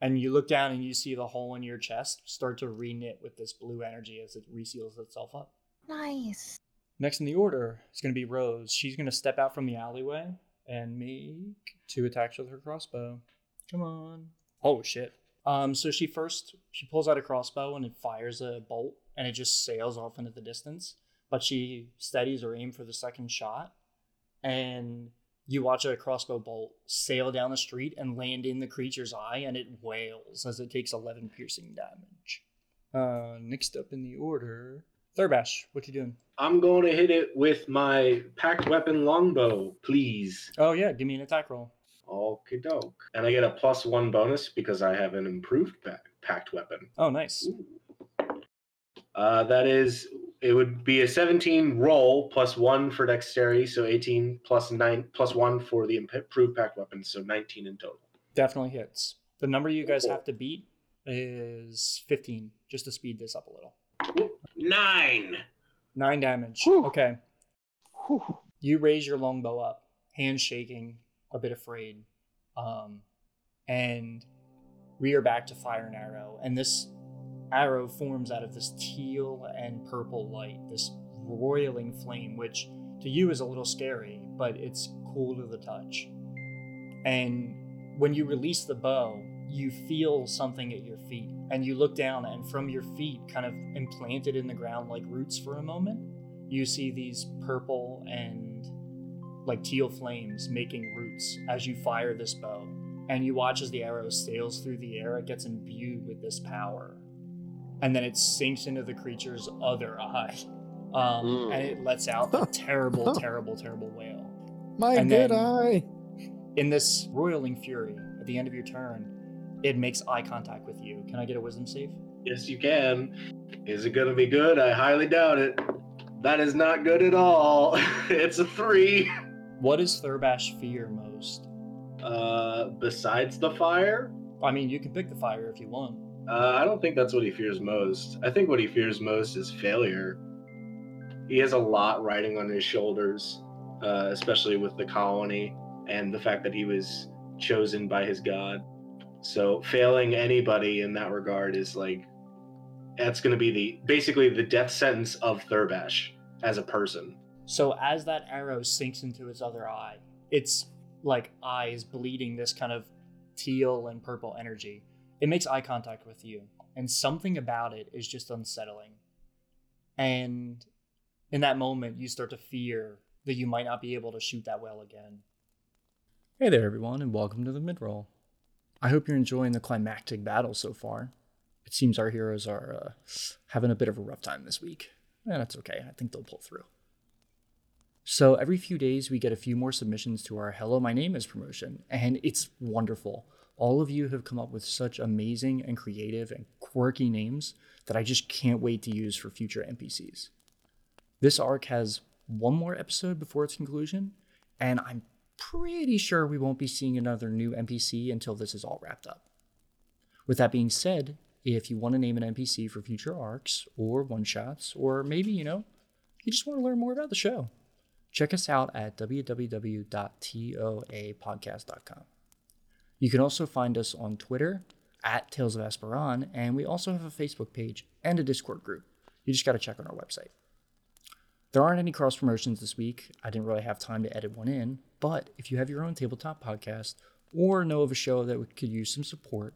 Speaker 1: And you look down and you see the hole in your chest start to reknit with this blue energy as it reseals itself up.
Speaker 2: Nice.
Speaker 1: Next in the order is going to be Rose. She's going to step out from the alleyway and make two attacks with her crossbow. Come on. Oh shit. Um, so she first she pulls out a crossbow and it fires a bolt and it just sails off into the distance. But she steadies her aim for the second shot, and you watch a crossbow bolt sail down the street and land in the creature's eye, and it wails as it takes eleven piercing damage. Uh, next up in the order, Thurbash, what you doing?
Speaker 4: I'm going to hit it with my pact weapon longbow, please.
Speaker 1: Oh yeah, give me an attack roll.
Speaker 4: Okie doke. And I get a plus one bonus because I have an improved pa- pact weapon.
Speaker 1: Oh nice.
Speaker 4: Uh, that is, it would be a 17 roll plus one for dexterity, so 18 plus nine plus one for the improved pact weapons, so 19 in total.
Speaker 1: Definitely hits. The number you guys have to beat is 15, just to speed this up a little.
Speaker 4: Nine.
Speaker 1: Nine damage.
Speaker 5: Whew.
Speaker 1: Okay.
Speaker 5: Whew.
Speaker 1: You raise your longbow up, hands shaking, a bit afraid, um, and rear back to fire an arrow. And this arrow forms out of this teal and purple light, this roiling flame, which to you is a little scary, but it's cool to the touch. And when you release the bow, you feel something at your feet, and you look down, and from your feet, kind of implanted in the ground like roots for a moment, you see these purple and like teal flames making roots as you fire this bow. And you watch as the arrow sails through the air, it gets imbued with this power. And then it sinks into the creature's other eye. Um,
Speaker 5: Mm.
Speaker 1: And it lets out a terrible, terrible, terrible wail.
Speaker 3: My
Speaker 1: And
Speaker 3: good eye.
Speaker 1: In this roiling fury, at the end of your turn, it makes eye contact with you. Can I get a wisdom save?
Speaker 4: Yes, you can. Is it going to be good? I highly doubt it. That is not good at all. it's a three.
Speaker 1: What does Thurbash fear most?
Speaker 4: Uh, besides the fire,
Speaker 1: I mean, you can pick the fire if you want.
Speaker 4: Uh, I don't think that's what he fears most. I think what he fears most is failure. He has a lot riding on his shoulders, uh, especially with the colony and the fact that he was chosen by his god. So failing anybody in that regard is like that's going to be the basically the death sentence of Thurbash as a person.
Speaker 1: So as that arrow sinks into his other eye, its like eyes bleeding this kind of teal and purple energy. It makes eye contact with you, and something about it is just unsettling. And in that moment, you start to fear that you might not be able to shoot that well again. Hey there, everyone, and welcome to the midroll. I hope you're enjoying the climactic battle so far. It seems our heroes are uh, having a bit of a rough time this week. And that's okay. I think they'll pull through. So every few days, we get a few more submissions to our Hello, My Name is promotion, and it's wonderful. All of you have come up with such amazing and creative and quirky names that I just can't wait to use for future NPCs. This arc has one more episode before its conclusion, and I'm pretty sure we won't be seeing another new NPC until this is all wrapped up. With that being said, if you want to name an NPC for future arcs or one shots, or maybe, you know, you just want to learn more about the show, check us out at www.toapodcast.com. You can also find us on Twitter at Tales of Esperon, and we also have a Facebook page and a Discord group. You just got to check on our website. There aren't any cross promotions this week. I didn't really have time to edit one in, but if you have your own tabletop podcast or know of a show that could use some support,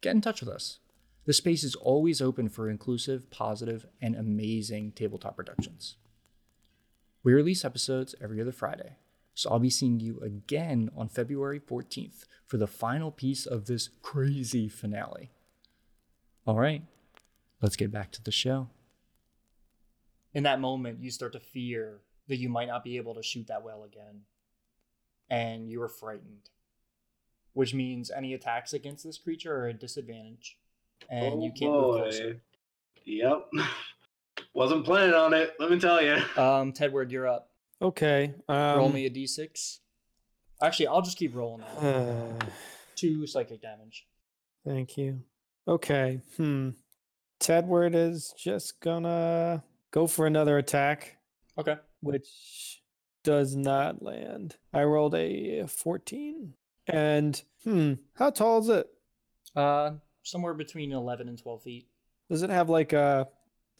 Speaker 1: get in touch with us. The space is always open for inclusive, positive, and amazing tabletop productions. We release episodes every other Friday, so I'll be seeing you again on February 14th for the final piece of this crazy finale. All right, let's get back to the show. In that moment, you start to fear that you might not be able to shoot that well again, and you are frightened, which means any attacks against this creature are a disadvantage, and you can't move closer.
Speaker 4: Yep. Wasn't planning on it. Let me tell you.
Speaker 1: Um, Tedward, you're up.
Speaker 3: Okay. Um,
Speaker 1: Roll me a d6. Actually, I'll just keep rolling.
Speaker 3: Uh,
Speaker 1: Two psychic damage.
Speaker 3: thank you. Okay. Hmm. Tedward is just gonna go for another attack,
Speaker 1: Okay.
Speaker 3: which does not land. I rolled a 14. And hmm, how tall is it?
Speaker 1: Uh, somewhere between 11 and 12 feet.
Speaker 3: Does it have like a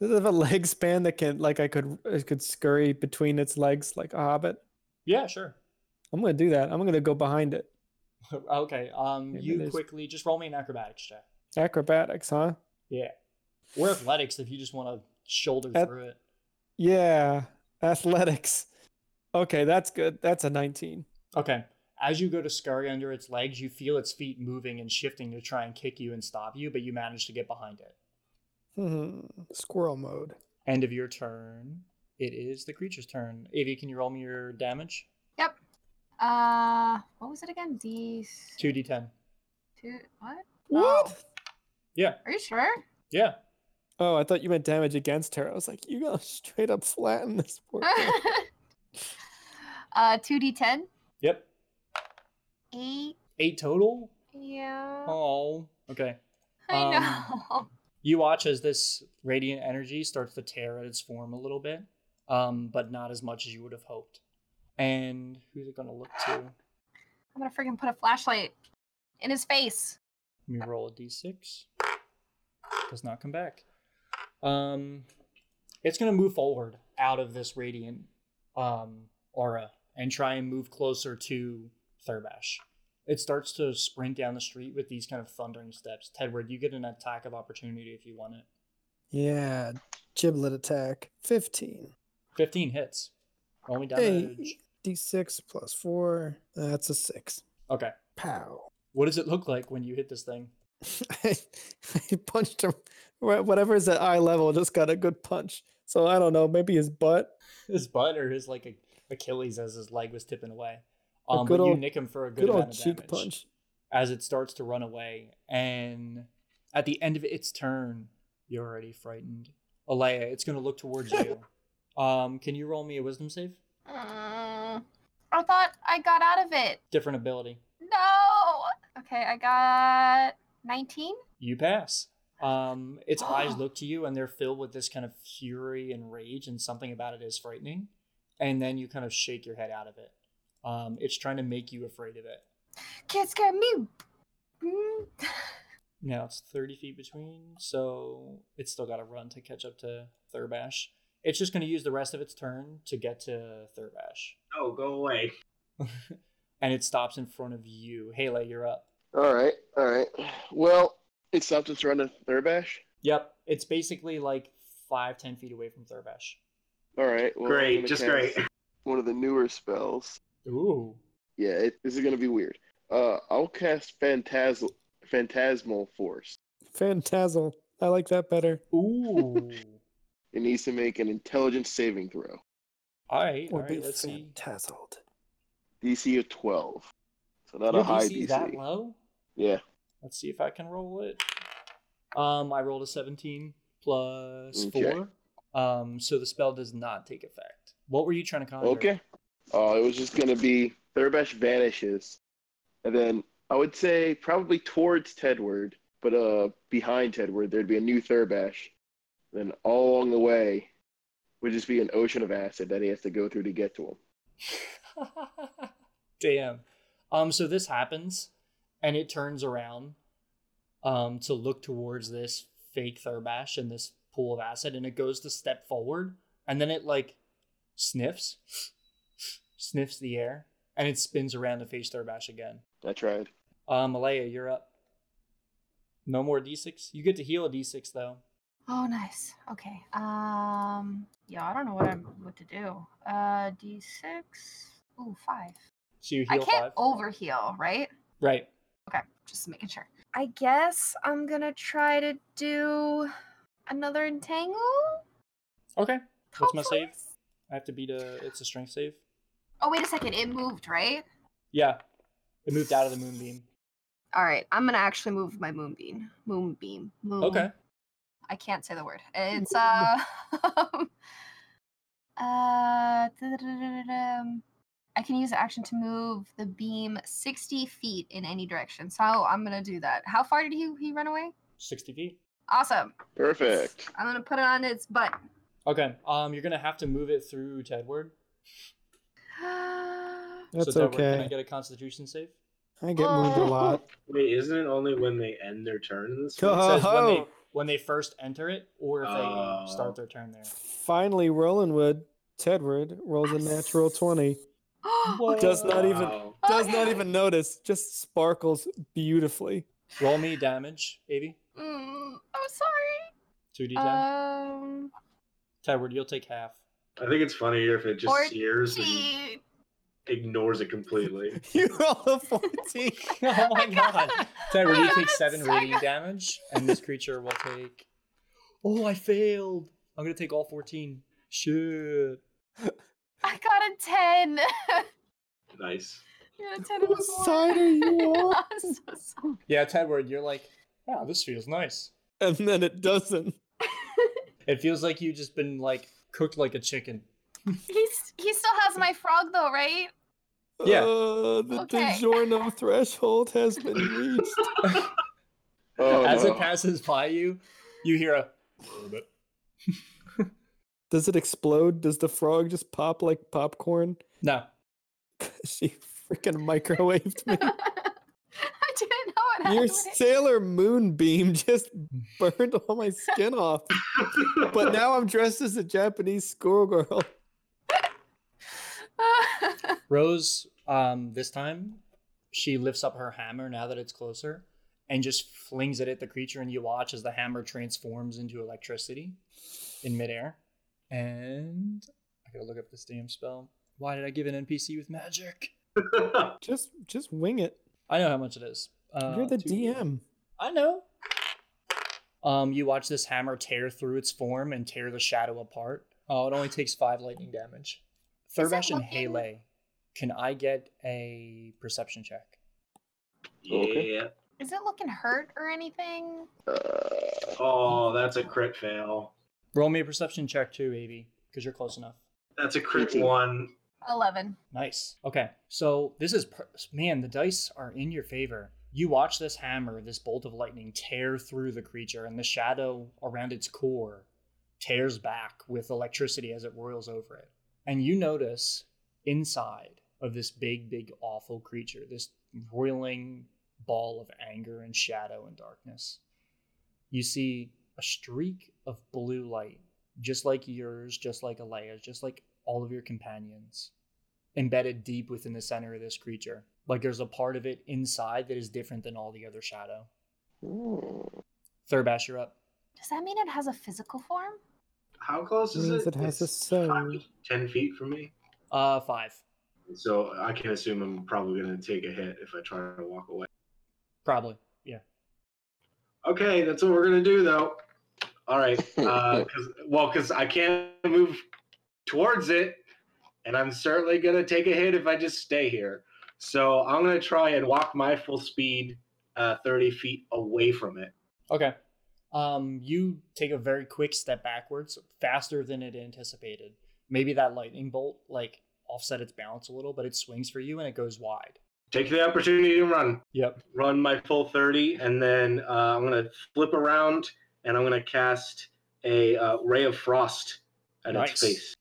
Speaker 3: does it have a leg span that can like I could I could scurry between its legs like a hobbit?
Speaker 1: Yeah, sure.
Speaker 3: I'm gonna do that. I'm gonna go behind it.
Speaker 1: okay. Um,
Speaker 3: Maybe
Speaker 1: you quickly just roll me an acrobatics check.
Speaker 3: Acrobatics, huh?
Speaker 1: Yeah. Or athletics if you just want to shoulder
Speaker 3: At-
Speaker 1: through it.
Speaker 3: Yeah. Athletics. Okay, that's good. That's a 19.
Speaker 1: Okay. As you go to scurry under its legs, you feel its feet moving and shifting to try and kick you and stop you, but you manage to get behind it.
Speaker 3: Hmm. Squirrel mode.
Speaker 1: End of your turn. It is the creature's turn. Avi, can you roll me your damage?
Speaker 2: Yep. Uh, what was it again? D
Speaker 1: 2d10.
Speaker 2: two. What?
Speaker 3: What?
Speaker 2: Oh,
Speaker 1: Yeah.
Speaker 2: are you sure?
Speaker 1: Yeah.
Speaker 3: Oh, I thought you meant damage against her. I was like, you gonna straight up flatten this poor thing.
Speaker 2: uh, two D ten.
Speaker 1: Yep.
Speaker 2: Eight.
Speaker 1: Eight total?
Speaker 2: Yeah.
Speaker 1: Oh. Okay.
Speaker 2: I
Speaker 1: um,
Speaker 2: know.
Speaker 1: You watch as this radiant energy starts to tear at its form a little bit, um, but not as much as you would have hoped. And who's it going to look to?
Speaker 2: I'm gonna freaking put a flashlight in his face.
Speaker 1: Let me roll a d6. Does not come back. Um, it's going to move forward out of this radiant um, aura and try and move closer to Thurbash. It starts to sprint down the street with these kind of thundering steps. Tedward, you get an attack of opportunity if you want it.
Speaker 3: yeah. Giblet attack. 15.
Speaker 1: 15 hits. Only me
Speaker 3: Hey. D6 plus 4. That's a 6.
Speaker 1: Okay.
Speaker 3: Pow.
Speaker 1: What does it look like when you hit this thing?
Speaker 3: I, I punched him. Wha- Whatever is at eye level just got a good punch. So I don't know. Maybe his butt.
Speaker 1: His butt or his like Achilles as his leg was tipping away.
Speaker 3: A
Speaker 1: Um,
Speaker 3: good
Speaker 1: but you nick him for a good,
Speaker 3: Good
Speaker 1: amount
Speaker 3: old
Speaker 1: of
Speaker 3: cheek
Speaker 1: damage
Speaker 3: punch.
Speaker 1: as it starts to run away. And at the end of its turn, you're already frightened. Alea, it's going to look towards you. um, can you roll me a wisdom save?
Speaker 2: Mm, I thought I got out of it.
Speaker 1: Different ability.
Speaker 2: No. Okay, I got 19.
Speaker 1: You pass. Um, its eyes look to you and they're filled with this kind of fury and rage, and something about it is frightening. And then you kind of shake your head out of it. Um, it's trying to make you afraid of it.
Speaker 2: Can't scare me. Mm.
Speaker 1: Now it's 30 feet between, so it's still got to run to catch up to Thurbash. It's just going to use the rest of its turn to get to Thurbash.
Speaker 4: Oh, go away.
Speaker 1: and it stops in front of you. Hele, you're up.
Speaker 5: All right, all right. Well, it stops its run to Thurbash.
Speaker 1: Yep. It's basically like five, ten feet away from Thurbash.
Speaker 5: All right. Well,
Speaker 4: great, just
Speaker 5: cast
Speaker 4: great.
Speaker 5: One of the newer spells.
Speaker 1: Ooh.
Speaker 5: Yeah, it, this is gonna be weird. Uh, I'll cast Phantasmal Phantasmal Force.
Speaker 3: Phantasmal. I like that better.
Speaker 1: Ooh.
Speaker 5: It needs to make an Intelligence saving throw.
Speaker 1: all right. All
Speaker 3: Or be
Speaker 1: right. Let's see.
Speaker 3: phantazzled.
Speaker 5: DC of 12. So not
Speaker 1: Your
Speaker 5: a high
Speaker 1: DC
Speaker 5: DC.
Speaker 1: that low?
Speaker 5: Yeah.
Speaker 1: Let's see if I can roll it. Um, I rolled a 17 plus
Speaker 5: Okay.
Speaker 1: 4. Um, so the spell does not take effect. What were you trying to conjure?
Speaker 5: Okay. Uh, it was just gonna be Thurbash vanishes, and then I would say probably towards Tedward, but uh behind Tedward there'd be a new Thurbash. Then all along the way would just be an ocean of acid that he has to go through to get to him.
Speaker 1: Damn. Um, so this happens, and it turns around um, to look towards this fake Thurbash and this pool of acid, and it goes to step forward, and then it like sniffs, sniffs the air, and it spins around to face Thurbash again.
Speaker 5: I tried.
Speaker 1: Um, Malaya, you're up. No more d6. You get to heal a d6 though.
Speaker 2: Oh, nice. Okay. Um. Yeah, I don't know what I'm what to do. Uh, D six. Ooh, five.
Speaker 1: So you
Speaker 2: I can't
Speaker 1: five.
Speaker 2: overheal, right?
Speaker 1: Right.
Speaker 2: Okay, just making sure. I guess I'm gonna try to do another entangle.
Speaker 1: Okay. What's my
Speaker 2: hopefully?
Speaker 1: save? I have to beat a. It's a strength save.
Speaker 2: Oh, wait a second. It moved, right?
Speaker 1: Yeah. It moved out of the moonbeam.
Speaker 2: All right. I'm gonna actually move my moonbeam. Moonbeam. Moon.
Speaker 1: Okay.
Speaker 2: I can't say the word. It's uh uh da-da-da-da-da-dum. I can use action to move the beam 60 feet in any direction. So I'm gonna do that. How far did he he run away?
Speaker 1: 60 feet.
Speaker 2: Awesome.
Speaker 5: Perfect.
Speaker 2: I'm gonna put it on its butt.
Speaker 1: Okay. Um, you're gonna have to move it through Tedward.
Speaker 3: That's
Speaker 1: so Tedward, Can I
Speaker 3: okay.
Speaker 1: get a Constitution save?
Speaker 3: I get moved a lot.
Speaker 4: Wait, isn't it only when they end their turn in this?
Speaker 3: Go-
Speaker 4: phase?
Speaker 1: It says when they when they first enter it, or if they
Speaker 4: Oh.
Speaker 1: start their turn there.
Speaker 3: Finally, Rolandwood, Tedward rolls a natural 20. Does not even
Speaker 4: Wow.
Speaker 3: does not even notice, just sparkles beautifully.
Speaker 1: Roll me damage, Avi.
Speaker 2: Mm, I'm sorry.
Speaker 1: Two d10.
Speaker 2: Um,
Speaker 1: Tedward, you'll take half.
Speaker 4: I think it's funnier if it just
Speaker 2: Or-
Speaker 4: hears and ignores it completely.
Speaker 3: You roll a 14.
Speaker 1: oh my god. Tedward, you take seven
Speaker 2: so
Speaker 1: radiant damage, and this creature will take. Oh, I failed. I'm gonna take all 14. Shit.
Speaker 2: I got a 10.
Speaker 4: nice.
Speaker 2: I got a 10
Speaker 3: What side are you on?
Speaker 2: I'm so sorry.
Speaker 1: Yeah, Tedward, you're like, wow, this feels nice.
Speaker 3: And then it doesn't.
Speaker 1: It feels like you've just been like cooked like a chicken.
Speaker 2: He's, he still has my frog though, right?
Speaker 1: Yeah.
Speaker 3: Uh, the
Speaker 2: Okay.
Speaker 3: DiGiorno threshold has been reached.
Speaker 5: Oh,
Speaker 1: As
Speaker 5: no.
Speaker 1: it passes by you, you hear a.
Speaker 3: Does it explode? Does the frog just pop like popcorn?
Speaker 1: No.
Speaker 3: she freaking microwaved me.
Speaker 2: I didn't know it
Speaker 3: Your. Sailor Moon beam just burned all my skin off. But now I'm dressed as a Japanese schoolgirl.
Speaker 1: Rose, um, this time, she lifts up her hammer now that it's closer and just flings it at the creature, and you watch as the hammer transforms into electricity in midair. And I gotta look up this damn spell. Why did I give an NPC with magic?
Speaker 3: Just just wing it.
Speaker 1: I know how much it is. Uh,
Speaker 3: You're the
Speaker 1: two-
Speaker 3: DM.
Speaker 1: I know. Um, you watch this hammer tear through its form and tear the shadow apart. Oh, it only takes five lightning damage.
Speaker 2: Is it
Speaker 1: Thurbash and
Speaker 2: looking-
Speaker 1: Haley, can I get a perception check?
Speaker 4: yeah.
Speaker 2: Is it looking hurt or anything?
Speaker 5: Uh,
Speaker 4: Oh, that's a crit fail.
Speaker 1: Roll me a perception check too, Avi, because you're close enough.
Speaker 4: That's a crit
Speaker 5: Eighteen.
Speaker 4: one.
Speaker 2: 11.
Speaker 1: Nice. Okay, so this is per- man. The dice are in your favor. You watch this hammer, this bolt of lightning, tear through the creature, and the shadow around its core tears back with electricity as it whirls over it. And you notice inside of this big, big, awful creature, this roiling ball of anger and shadow and darkness, you see a streak of blue light, just like yours, just like Alea's, just like all of your companions, embedded deep within the center of this creature. Like there's a part of it inside that is different than all the other shadow.
Speaker 5: hmm.
Speaker 1: Thurbash, you're up.
Speaker 2: Does that mean it has a physical form?
Speaker 4: How close is
Speaker 3: Means
Speaker 4: it?
Speaker 3: it has a
Speaker 4: It's
Speaker 3: soul.
Speaker 4: five- Ten feet from me.
Speaker 1: Uh, five,
Speaker 4: So I can assume I'm probably going to take a hit if I try to walk away.
Speaker 1: probably. Yeah.
Speaker 4: Okay, that's what we're going to do, though. All right. Uh, cause, well, because I can't move towards it, and I'm certainly going to take a hit if I just stay here. So I'm going to try and walk my full speed uh, 30 feet away from it.
Speaker 1: Okay. Um, you take a very quick step backwards, faster than it anticipated. Maybe that lightning bolt like offset its balance a little, but it swings for you and it goes wide.
Speaker 4: Take the opportunity to run.
Speaker 1: Yep.
Speaker 4: Run my full 30, and then uh, I'm going to flip around and I'm going to cast a uh, ray of frost at
Speaker 1: Nice.
Speaker 4: its face.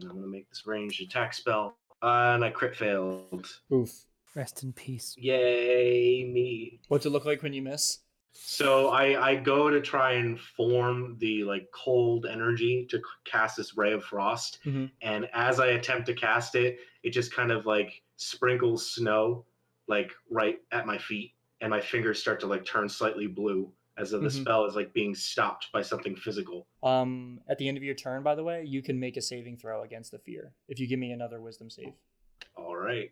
Speaker 4: And I'm going to make this ranged attack spell. Uh, and I crit failed.
Speaker 1: Oof.
Speaker 3: Rest in peace.
Speaker 4: Yay, me.
Speaker 1: What's it look like when you miss?
Speaker 4: So I, I go to try and form the like cold energy to cast this ray of frost.
Speaker 1: Mhm.
Speaker 4: And as I attempt to cast it, it just kind of like sprinkles snow like right at my feet. And my fingers start to like turn slightly blue as though the
Speaker 1: Mhm.
Speaker 4: spell is like being stopped by something physical.
Speaker 1: Um, at the end of your turn, by the way, you can make a saving throw against the fear if you give me another wisdom save.
Speaker 4: All right.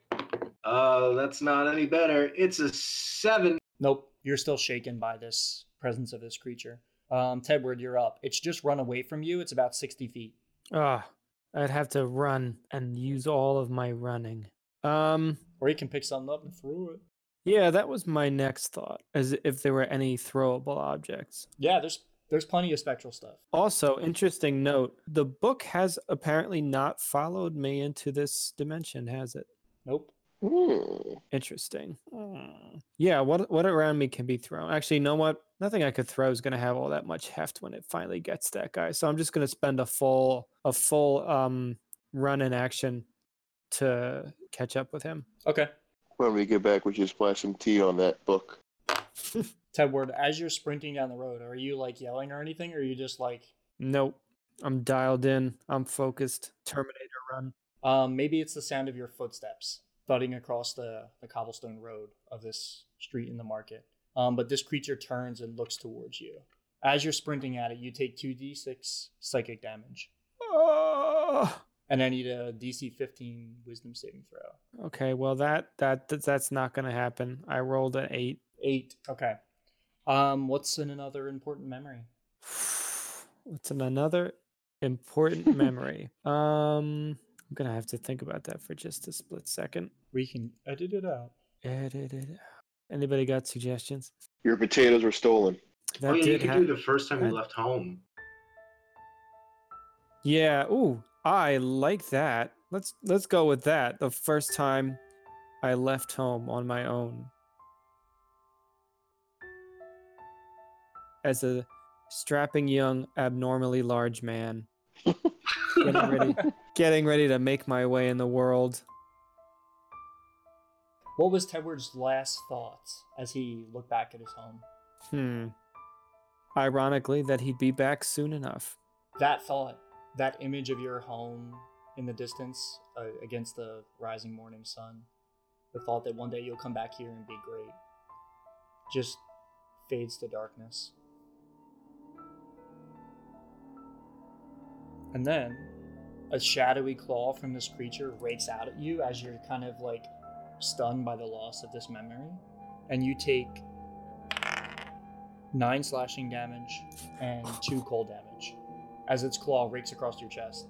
Speaker 4: Uh, that's not any better. It's a seven.
Speaker 1: Nope, you're still shaken by this presence of this creature. Um, Tedward, you're up. It's just run away from you. It's about 60 feet.
Speaker 3: Ah, I'd have to run and use all of my running. Um,
Speaker 1: Or you can pick something up and throw it.
Speaker 3: Yeah, that was my next thought. As if there were any throwable objects.
Speaker 1: Yeah, there's There's plenty of spectral stuff.
Speaker 3: Also, interesting note: the book has apparently not followed me into this dimension, has it?
Speaker 1: Nope.
Speaker 5: Hmm.
Speaker 3: Interesting. Hmm. Yeah, what what around me can be thrown? Actually, you know what? Nothing I could throw is going to have all that much heft when it finally gets that guy. So I'm just going to spend a full a full um run in action to catch up with him.
Speaker 1: Okay.
Speaker 5: When we get back, we should splash some tea on that book.
Speaker 1: Tedward, as you're sprinting down the road, are you like yelling or anything, or are you just like,
Speaker 3: Nope. I'm dialed in. I'm focused. Terminator run.
Speaker 1: um, maybe it's the sound of your footsteps thudding across the, the cobblestone road of this street in the market. Um, but this creature turns and looks towards you. As you're sprinting at it, you take 2d6 psychic damage.
Speaker 3: Oh!
Speaker 1: And I need a DC 15 wisdom saving throw.
Speaker 3: Okay, well that that that- that's not going to happen. I rolled an 8.
Speaker 1: Eight. Okay. Um, what's in another important memory?
Speaker 3: What's in another important memory? Um I'm going to have to think about that for just a split second.
Speaker 1: We can edit it out.
Speaker 3: Edit it out. Anybody got suggestions?
Speaker 5: Your potatoes were stolen.
Speaker 4: oh, yeah, you could
Speaker 3: hap-
Speaker 4: do the first time you left home.
Speaker 3: Yeah, ooh, I like that. Let's let's go with that. The first time I left home on my own as a strapping young abnormally large man getting ready getting ready to make my way in the world.
Speaker 1: What was Tedward's last thoughts as he looked back at his home?
Speaker 3: Hmm. Ironically that he'd be back soon enough.
Speaker 1: That thought, that image of your home in the distance uh, against the rising morning sun, the thought that one day you'll come back here and be great, just fades to darkness. And then a shadowy claw from this creature rakes out at you as you're kind of like stunned by the loss of this memory. And you take nine slashing damage and two cold damage as its claw rakes across your chest.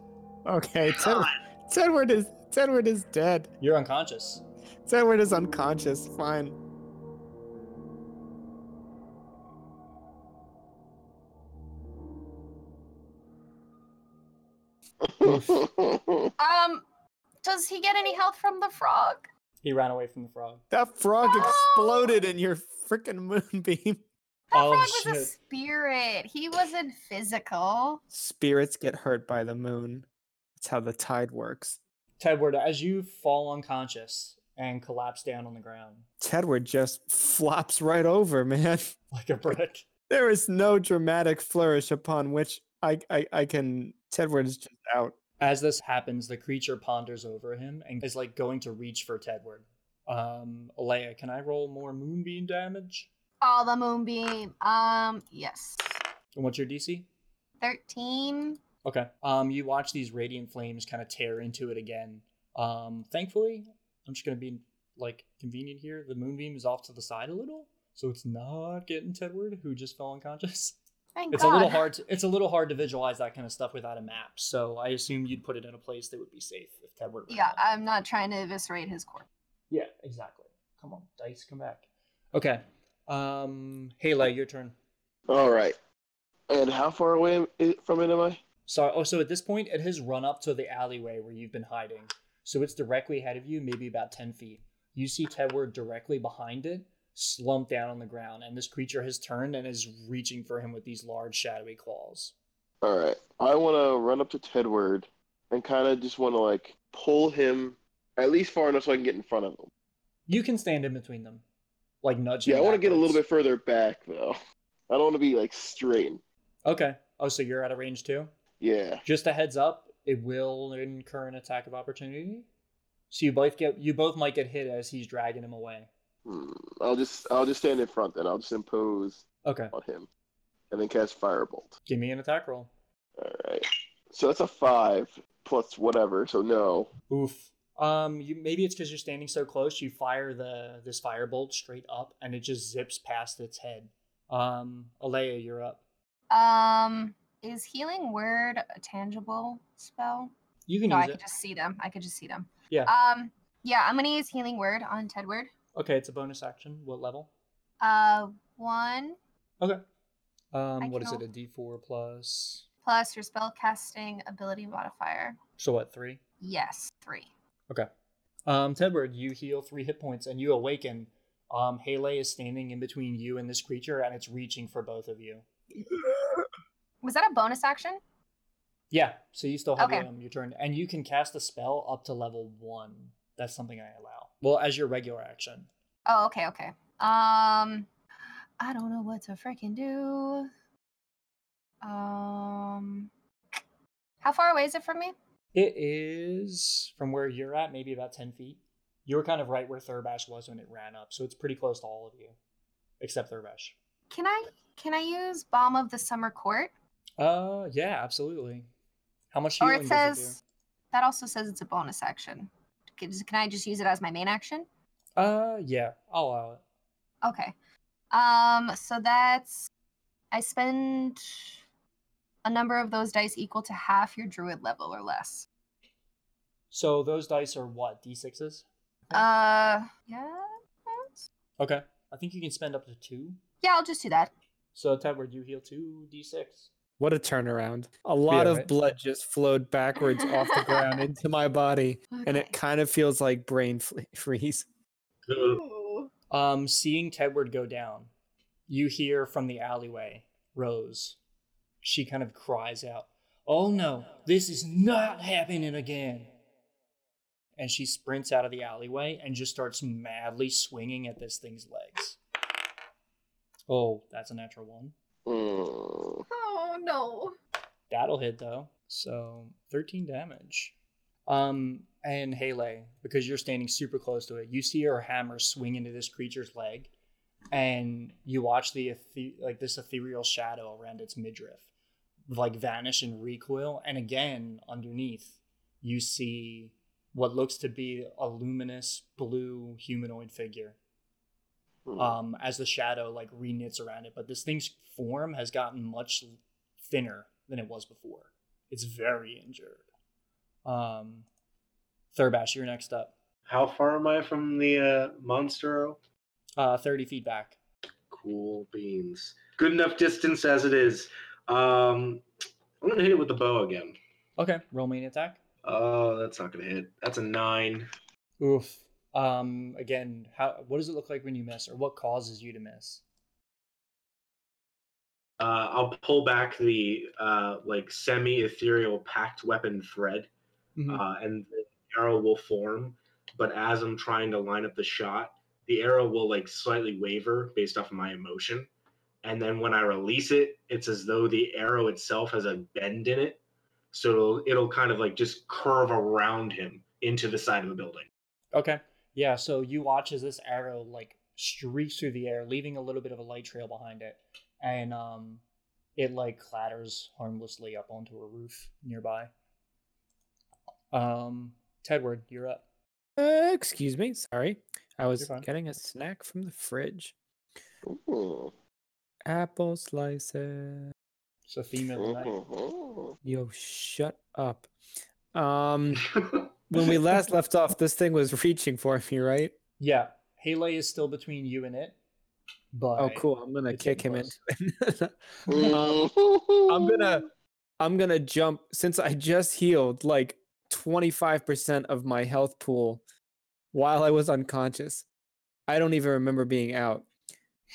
Speaker 3: Okay, Ted- Tedward is Tedward is dead.
Speaker 1: You're unconscious.
Speaker 3: Tedward is unconscious. Fine.
Speaker 2: Um, does he get any health from the frog?
Speaker 1: He ran away from the frog.
Speaker 3: That frog
Speaker 2: No!
Speaker 3: exploded in your freaking moonbeam.
Speaker 2: That
Speaker 1: Oh,
Speaker 2: frog was a spirit. He wasn't physical.
Speaker 3: Spirits get hurt by the moon. That's how the tide works.
Speaker 1: Tedward, as you fall unconscious and collapse down on the ground
Speaker 3: Tedward just flops right over, man.
Speaker 1: like a brick,
Speaker 3: There is no dramatic flourish upon which I I, I can. Tedward is just out.
Speaker 1: as this happens, the creature ponders over him and is like going to reach for Tedward. Um, Alea, can I roll more moonbeam damage?
Speaker 2: All the moonbeam. Um, yes.
Speaker 1: And what's your DC?
Speaker 2: 13.
Speaker 1: Okay. Um, you watch these radiant flames kind of tear into it again. Um, thankfully, I'm just gonna be like convenient here. The moonbeam is off to the side a little, so it's not getting Tedward, who just fell unconscious.
Speaker 2: Thank
Speaker 1: It's
Speaker 2: God.
Speaker 1: a little hard. To, it's a little hard to visualize that kind of stuff without a map. So I assume you'd put it in a place that would be safe if Tedward.
Speaker 2: Yeah. I'm not trying to eviscerate his corpse.
Speaker 1: yeah, exactly. Come on, dice, come back. Okay. Um, Hela, your turn.
Speaker 5: All right. And how far away from it am I?
Speaker 1: So, oh, so at this point, it has run up to the alleyway where you've been hiding. So it's directly ahead of you, maybe about 10 feet. You see Tedward directly behind it, slumped down on the ground, and this creature has turned and is reaching for him with these large, shadowy claws.
Speaker 5: All right. I want to run up to Tedward and kind of just want to like pull him at least far enough so I can get in front of him.
Speaker 1: You can stand in between them, like nudge.
Speaker 5: Yeah, I want to get a little bit further back though. I don't want to be like straight.
Speaker 1: Okay. Oh, so you're out of range too?
Speaker 5: Yeah.
Speaker 1: Just a heads up, it will incur an attack of opportunity. So you both get you both might get hit as he's dragging him away.
Speaker 5: Hmm, I'll just I'll just stand in front then. I'll just impose
Speaker 1: Okay.
Speaker 5: on him, and then cast Firebolt.
Speaker 1: Give me an attack roll.
Speaker 5: All right. So that's a five plus whatever. So no.
Speaker 1: Oof. Um, you maybe it's because you're standing so close. You fire the this firebolt straight up, and it just zips past its head. Um, Alea, you're up.
Speaker 2: Um, is healing word a tangible spell?
Speaker 1: You can use it.
Speaker 2: No, I could just see them. I could just see them.
Speaker 1: Yeah.
Speaker 2: Um, yeah, I'm gonna use healing word on Tedward.
Speaker 1: Okay, it's a bonus action. What level?
Speaker 2: Uh, one.
Speaker 1: Okay. Um, what is it? A D4 plus.
Speaker 2: Plus your spell casting ability modifier.
Speaker 1: So what? Three.
Speaker 2: Yes, three.
Speaker 1: Okay. Um, Tedward, you heal three hit points and you awaken. Um, Hele is standing in between you and this creature, and it's reaching for both of you.
Speaker 2: Was that a bonus action?
Speaker 1: Yeah, so you still have
Speaker 2: Okay.
Speaker 1: um, your turn, and you can cast a spell up to level one. That's something I allow. Well, as your regular action.
Speaker 2: Oh, okay, okay. Um, I don't know what to freaking do. Um, how far away is it from me?
Speaker 1: It is from where you're at, maybe about ten feet. You were kind of right where Thurbash was when it ran up, so it's pretty close to all of you, except Thurbash.
Speaker 2: Can I can I use Balm of the Summer Court?
Speaker 1: Uh, yeah, absolutely. How much
Speaker 2: Or it says that also says it's a bonus action. Can, can I just use it as my main action?
Speaker 1: Uh, yeah, I'll allow it.
Speaker 2: Okay. Um, so that's I spend a number of those dice equal to half your druid level or less.
Speaker 1: So those dice are what d6s?
Speaker 2: Uh, yeah.
Speaker 1: Okay, I think you can spend up to two.
Speaker 2: Yeah, I'll just do that.
Speaker 1: So Tedward, you heal two d6.
Speaker 3: What a turnaround. A lot of
Speaker 1: right?
Speaker 3: blood just flowed backwards off the ground into my body, and it kind of feels like brain fle- freeze.
Speaker 2: Ooh.
Speaker 1: Um, seeing Tedward go down, you hear from the alleyway, Rose. She kind of cries out, Oh no, this is not happening again. And she sprints out of the alleyway and just starts madly swinging at this thing's legs. Oh, that's a natural one.
Speaker 5: Mm.
Speaker 2: Oh no.
Speaker 1: That'll hit though. So 13 damage. Um, and Hele, because you're standing super close to it, you see her hammer swing into this creature's leg, and you watch the ethe- like this ethereal shadow around its midriff, like vanish and recoil. And again, underneath, you see what looks to be a luminous blue humanoid figure
Speaker 5: Mm.
Speaker 1: um, as the shadow like reknits around it. But this thing's form has gotten much thinner than it was before. It's very injured. Um, Thurbash, you're next up.
Speaker 4: How far am I from the uh, Monstero?
Speaker 1: Uh, 30 feet back.
Speaker 4: Cool beans. Good enough distance as it is. Um, I'm gonna hit it with the bow again.
Speaker 1: Okay, roll me an attack.
Speaker 4: Oh, that's not gonna hit. That's a nine.
Speaker 1: Oof. Um, again, how what does it look like when you miss, or what causes you to miss?
Speaker 4: Uh, I'll pull back the uh, like semi-ethereal pact weapon thread,
Speaker 1: Mhm.
Speaker 4: uh, and the arrow will form. But as I'm trying to line up the shot, the arrow will like slightly waver based off of my emotion. And then when I release it, it's as though the arrow itself has a bend in it. So it'll, it'll kind of like just curve around him into the side of the building.
Speaker 1: Okay. Yeah, so you watch as this arrow like streaks through the air, leaving a little bit of a light trail behind it. And um it like clatters harmlessly up onto a roof nearby. Um Tedward, you're up.
Speaker 3: Uh, excuse me, sorry. I was getting a snack from the fridge.
Speaker 5: Ooh.
Speaker 3: Apple slices.
Speaker 1: It's the theme of the night.
Speaker 5: Mhm.
Speaker 3: Yo, shut up. Um, when we last left off, this thing was reaching for me, right?
Speaker 1: Yeah. Hele is still between you and it. But
Speaker 3: Oh, cool. I'm gonna kick him
Speaker 1: getting
Speaker 3: into it. Um, I'm gonna. I'm gonna jump since I just healed like 25% of my health pool while I was unconscious. I don't even remember being out.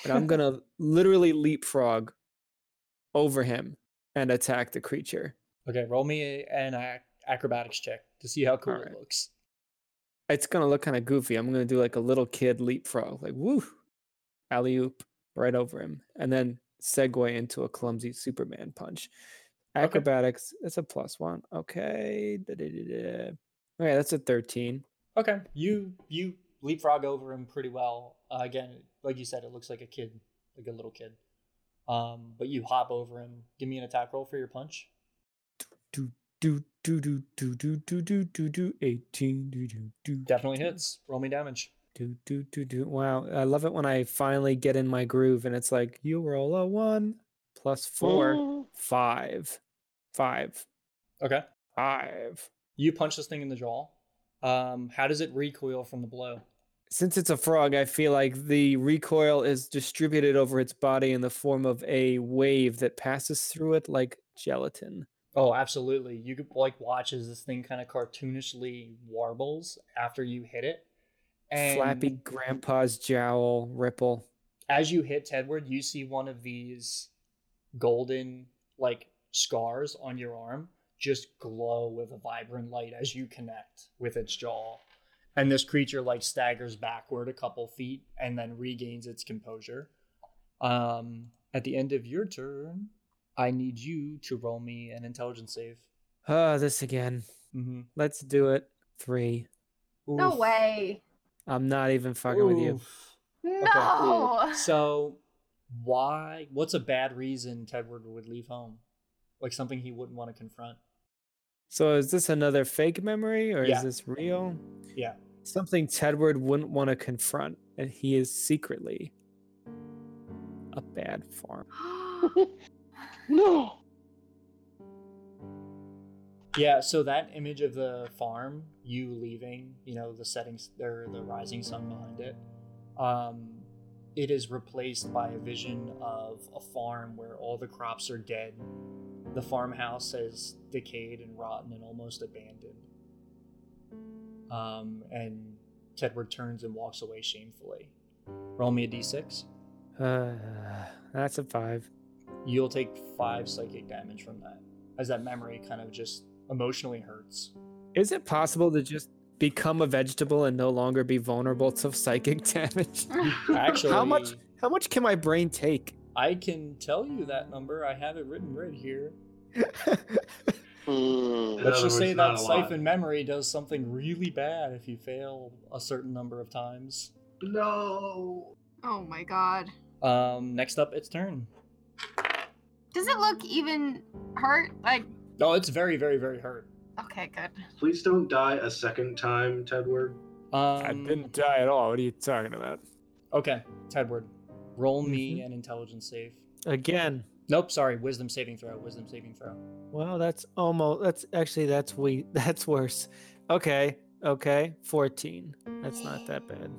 Speaker 3: But I'm gonna literally leapfrog over him and attack the creature.
Speaker 1: Okay, roll me an ac- acrobatics check to see how cool
Speaker 3: Alright.
Speaker 1: it looks.
Speaker 3: It's gonna look kind of goofy. I'm gonna do like a little kid leapfrog, like woo, alley oop right over him, and then segue into a clumsy Superman punch.
Speaker 1: Okay.
Speaker 3: Acrobatics, it's a plus one. Okay. da-da-da-da. Okay, that's a 13.
Speaker 1: Okay, you you leapfrog over him pretty well. Uh, again, like you said, it looks like a kid, like a little kid. Um, but you hop over him. Give me an attack roll for your punch.
Speaker 3: Do do do do do do do do do do 18 do do do
Speaker 1: Definitely hits. Roll me damage.
Speaker 3: Do do do do. Wow, I love it when I finally get in my groove and it's like you roll a one plus four,
Speaker 5: Mm.
Speaker 3: five, five,
Speaker 1: Okay,
Speaker 3: five.
Speaker 1: you punch this thing in the jaw. Um, how does it recoil from the blow?
Speaker 3: Since it's a frog, I feel like the recoil is distributed over its body in the form of a wave that passes through it like gelatin.
Speaker 1: Oh, absolutely. You could like watch as this thing kind of cartoonishly warbles after you hit it. And
Speaker 3: Flappy grandpa's jowl ripple.
Speaker 1: as you hit Tedward, you see one of these golden like scars on your arm just glow with a vibrant light as you connect with its jaw. And this creature like staggers backward a couple feet and then regains its composure. Um, at the end of your turn, I need you to roll me an intelligence save.
Speaker 3: Ah, this again.
Speaker 1: Mm-hmm.
Speaker 3: Let's do it. Three.
Speaker 2: No way.
Speaker 3: I'm not even fucking with you.
Speaker 2: No.
Speaker 1: So, why? What's a bad reason Tedward would leave home? Like something he wouldn't want to confront.
Speaker 3: So is this another fake memory or
Speaker 1: Yeah.
Speaker 3: is this real?
Speaker 1: Yeah.
Speaker 3: Something Tedward wouldn't want to confront, and he is secretly a bad farm.
Speaker 5: No.
Speaker 1: Yeah, so that image of the farm, you leaving, you know, the settings or the rising sun behind it, um, it is replaced by a vision of a farm where all the crops are dead. The farmhouse is decayed and rotten and almost abandoned. Um, and Tedward turns and walks away shamefully. Roll me a d6.
Speaker 3: Uh, that's a five.
Speaker 1: You'll take five psychic damage from that, as that memory kind of just emotionally hurts.
Speaker 3: Is it possible to just become a vegetable and no longer be vulnerable to psychic damage?
Speaker 1: Actually,
Speaker 3: how much? How much can my brain take?
Speaker 1: I can tell you that number. I have it written right here.
Speaker 5: Hmm.
Speaker 1: Let's just say that
Speaker 4: a lot.
Speaker 1: siphon memory does something really bad if you fail a certain number of times.
Speaker 4: No.
Speaker 2: oh my god.
Speaker 1: Um, next up, it's turn.
Speaker 2: Does it look even hurt? Like,
Speaker 1: Oh, it's very, very, very hurt.
Speaker 2: okay, good.
Speaker 4: Please don't die a second time, Tedward.
Speaker 1: Um, I didn't
Speaker 3: die at all. What are you talking about?
Speaker 1: Okay, Tedward, roll me
Speaker 3: Mm-hmm.
Speaker 1: an intelligence save.
Speaker 3: Again.
Speaker 1: Nope, sorry, wisdom saving throw. Wisdom saving throw.
Speaker 3: Well, that's almost. That's actually that's we. That's worse. Okay. Okay. Fourteen. That's not that bad.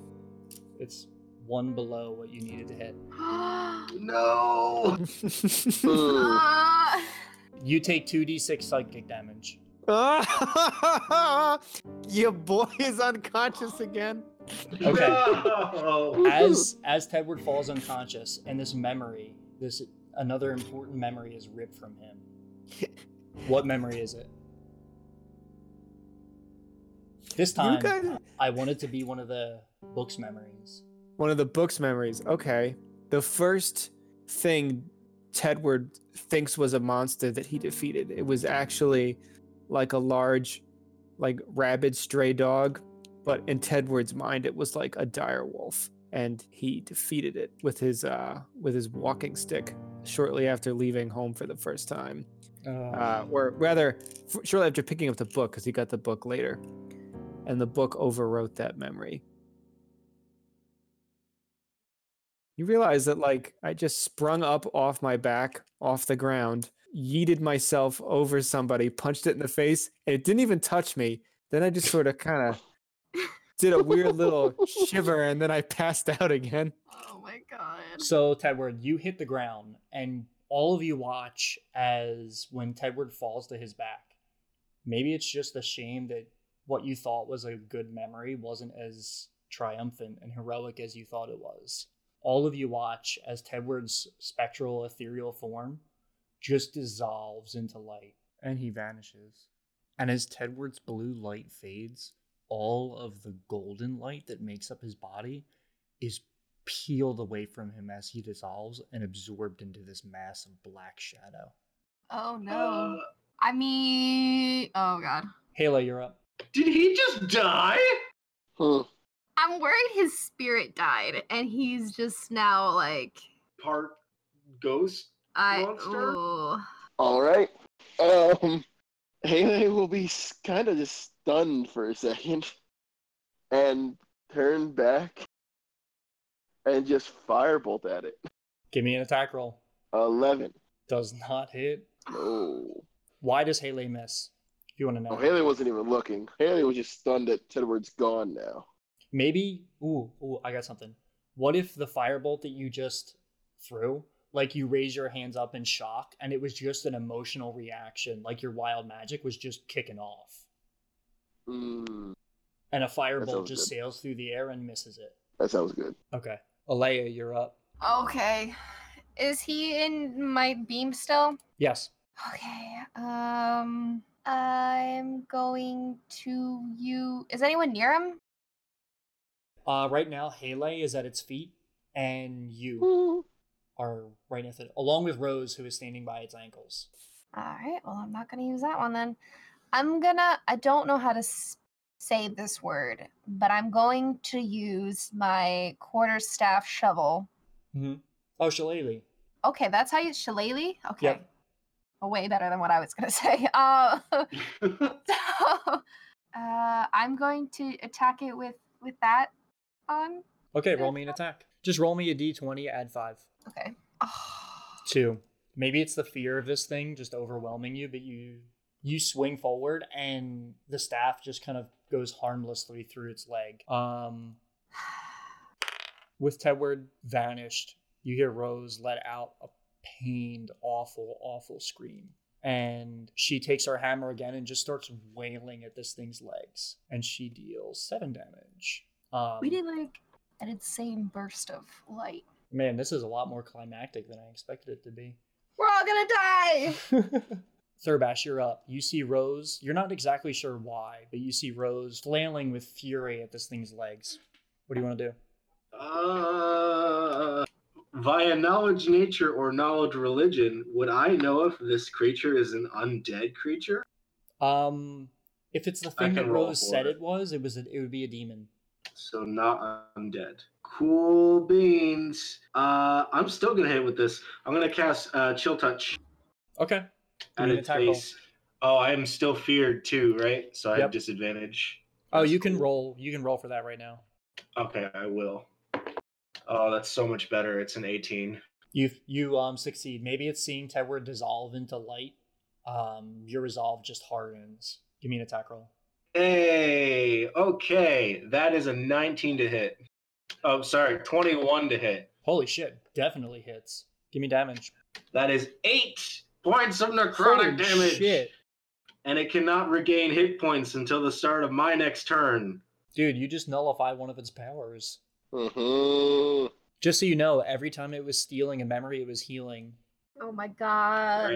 Speaker 1: It's one below what you needed to hit.
Speaker 4: No.
Speaker 2: Uh,
Speaker 1: You take two d6 psychic damage.
Speaker 3: Your boy is unconscious again.
Speaker 1: Okay.
Speaker 4: No.
Speaker 1: as as Tedward falls unconscious and this memory, this another important memory is ripped from him. What memory is it? This time,
Speaker 3: guys.
Speaker 1: I want it to be one of the book's memories.
Speaker 3: One of the book's memories. Okay. The first thing Tedward thinks was a monster that he defeated. It was actually like a large, like rabid stray dog, but in Tedward's mind, it was like a dire wolf, and he defeated it with his uh with his walking stick shortly after leaving home for the first time. Uh, or rather, f- shortly after picking up the book, because he got the book later, and the book overwrote that memory. You realize that, like, I just sprung up off my back, off the ground, yeeted myself over somebody, punched it in the face, and it didn't even touch me. Then I just sort of kind of did a weird little shiver, and then I passed out again.
Speaker 2: oh my god.
Speaker 1: So, Tedward, you hit the ground, and all of you watch as when Tedward falls to his back. Maybe it's just a shame that what you thought was a good memory wasn't as triumphant and heroic as you thought it was. All of you watch as Tedward's spectral ethereal form just dissolves into light and he vanishes. And as Tedward's blue light fades, all of the golden light that makes up his body is peeled away from him as he dissolves and absorbed into this mass of black shadow.
Speaker 2: Oh no.
Speaker 4: Uh,
Speaker 2: I mean, oh god.
Speaker 1: Halo, you're up.
Speaker 4: did he just die?
Speaker 5: Hmm.
Speaker 2: I'm worried his spirit died and he's just now like
Speaker 4: Part ghost.
Speaker 2: I
Speaker 4: Monster?
Speaker 2: ooh.
Speaker 5: All right. Um, Halo will be kind of just stunned for a second, and turn back, and just firebolt at it.
Speaker 1: Give me an attack roll.
Speaker 5: Eleven.
Speaker 1: Does not hit.
Speaker 5: Oh.
Speaker 1: Why does Haley miss? If you want to know.
Speaker 5: Oh, Haley wasn't even looking. Haley was just stunned that Tedward's gone now.
Speaker 1: Maybe. Ooh, ooh, I got something. What if the firebolt that you just threw, like you raise your hands up in shock, and it was just an emotional reaction, like your wild magic was just kicking off,
Speaker 5: Mm,
Speaker 1: and a firebolt
Speaker 5: sounds
Speaker 1: just
Speaker 5: good.
Speaker 1: sails through the air and misses it.
Speaker 5: that sounds good.
Speaker 1: Okay, Alea, you're up.
Speaker 2: Okay. Is he in my beam still?
Speaker 1: Yes.
Speaker 2: Okay. Um I'm going to you is anyone near him?
Speaker 1: Uh, right now, Hele is at its feet, and you are right at it, along with Rose, who is standing by its ankles.
Speaker 2: Alright, well I'm not gonna use that one then. I'm gonna I don't know how to s- say this word, but I'm going to use my quarterstaff shovel.
Speaker 1: Mm-hmm. Oh, Shillelagh.
Speaker 2: Okay, that's how you shillelagh? Okay.
Speaker 1: Yep.
Speaker 2: Well, way better than what I was gonna say. Uh, so, uh, I'm going to attack it with with that on.
Speaker 1: Okay, roll me an attack. Just roll me a d20, add five.
Speaker 2: Okay.
Speaker 1: Two. Maybe it's the fear of this thing just overwhelming you, but you you swing forward and the staff just kind of goes harmlessly through its leg. Um, with Tedward vanished, you hear Rose let out a pained, awful, awful scream. And she takes her hammer again and just starts wailing at this thing's legs. And she deals seven damage. Um,
Speaker 2: we did like an insane burst of light.
Speaker 1: Man, this is a lot more climactic than I expected it to be.
Speaker 2: We're all gonna die.
Speaker 1: Thurbash, you're up. You see Rose. You're not exactly sure why, but you see Rose flailing with fury at this thing's legs. What do you want to do?
Speaker 4: Uh, via knowledge nature or knowledge religion, would I know if this creature is an undead creature?
Speaker 1: Um, if it's the thing that Rose said
Speaker 4: it.
Speaker 1: it was, it was a, it would be a demon.
Speaker 4: So not undead. Cool beans. Uh, I'm still gonna hit with this. I'm gonna cast uh, chill touch
Speaker 1: Okay. Give
Speaker 4: at
Speaker 1: me
Speaker 4: its face. Oh, I am still feared too, right? So I
Speaker 1: Yep.
Speaker 4: have disadvantage.
Speaker 1: Oh,
Speaker 4: That's
Speaker 1: you can
Speaker 4: cool.
Speaker 1: roll. You can roll for that right now.
Speaker 4: Okay, I will. Oh, that's so much better. It's an 18.
Speaker 1: You you um succeed. Maybe it's seeing Tedward dissolve into light. Um, your resolve just hardens. Give me an attack roll.
Speaker 4: Hey, okay, that is a 19 to hit. Oh, sorry, 21 to hit.
Speaker 1: Holy shit! Definitely hits. Give me damage.
Speaker 4: That is eight points of necrotic
Speaker 1: Holy
Speaker 4: damage.
Speaker 1: shit,
Speaker 4: And it cannot regain hit points until the start of my next turn.
Speaker 1: dude! You just nullify one of its powers.
Speaker 5: Mhm.
Speaker 1: Just so you know, every time it was stealing a memory, it was healing.
Speaker 2: Oh my god.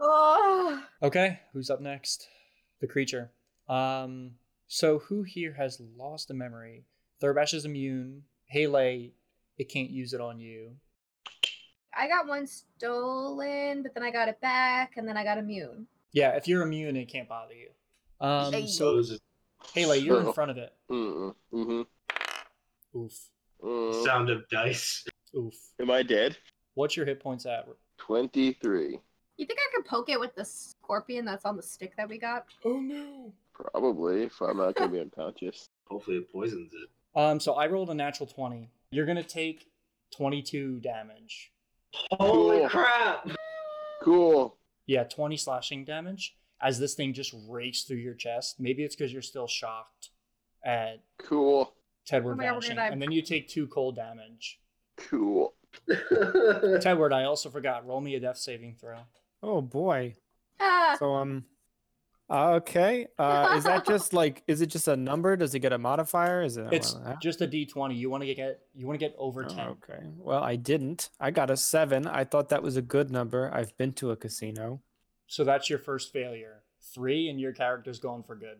Speaker 2: Oh.
Speaker 1: Okay, who's up next? The creature. Um, so who here has lost a memory? Thurbash is immune. Haley, it can't use it on you.
Speaker 2: I got one stolen, but then I got it back, and then I got immune.
Speaker 1: Yeah, if you're immune, it can't bother you. Um,
Speaker 2: Hey.
Speaker 1: so
Speaker 4: Those
Speaker 1: Haley, you're in front of it.
Speaker 5: Mm-mm. Mhm.
Speaker 1: Oof,
Speaker 5: Mm.
Speaker 4: sound of dice.
Speaker 1: oof.
Speaker 5: Am I dead?
Speaker 1: What's your hit points at?
Speaker 5: Twenty-three.
Speaker 2: You think I could poke it with the scorpion that's on the stick that we got?
Speaker 1: Oh no.
Speaker 5: Probably, if I'm not gonna be unconscious.
Speaker 4: Hopefully it poisons it.
Speaker 1: Um, so I rolled a natural twenty. You're gonna take twenty-two damage.
Speaker 4: Holy
Speaker 5: Cool.
Speaker 4: crap!
Speaker 5: Cool.
Speaker 1: Yeah, 20 slashing damage as this thing just rakes through your chest. Maybe it's because you're still shocked at
Speaker 5: Cool.
Speaker 1: Tedward
Speaker 2: Oh my God, we're
Speaker 1: vanishing.
Speaker 2: gonna die.
Speaker 1: And then you take two cold damage.
Speaker 5: Cool.
Speaker 1: Tedward, I also forgot. Roll me a death saving throw.
Speaker 3: Oh boy.
Speaker 2: Ah,
Speaker 3: So um okay. Uh is that just like is it just a number? Does it get a modifier? Is it
Speaker 1: It's
Speaker 3: well,
Speaker 1: just a D20. You want to get you want to get over
Speaker 3: oh,
Speaker 1: 10.
Speaker 3: okay. Well, I didn't. I got a 7. I thought that was a good number. I've been to a casino.
Speaker 1: So that's your first failure. 3 and your character's gone for good.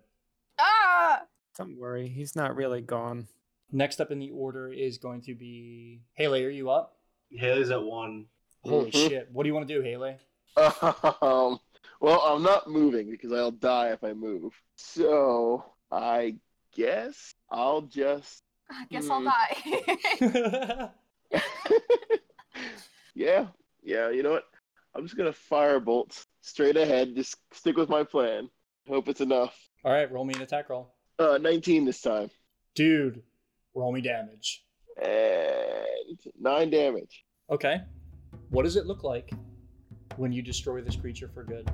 Speaker 2: ah!
Speaker 3: Don't worry. He's not really gone.
Speaker 1: Next up in the order is going to be Haley, are you up?
Speaker 4: Haley's at one.
Speaker 1: Holy
Speaker 5: Mhm.
Speaker 1: shit. What do you want to do, Haley?
Speaker 5: Um, well, I'm not moving because I'll die if I move. So I guess I'll just
Speaker 2: I guess I'll
Speaker 5: Mm.
Speaker 2: die.
Speaker 5: yeah, yeah. You know what? I'm just gonna firebolt straight ahead. Just stick with my plan. Hope it's enough.
Speaker 1: All right, roll me an attack roll.
Speaker 5: Uh, 19 this time,
Speaker 1: Dude, roll me damage.
Speaker 5: and nine damage.
Speaker 1: Okay. What does it look like when you destroy this creature for good?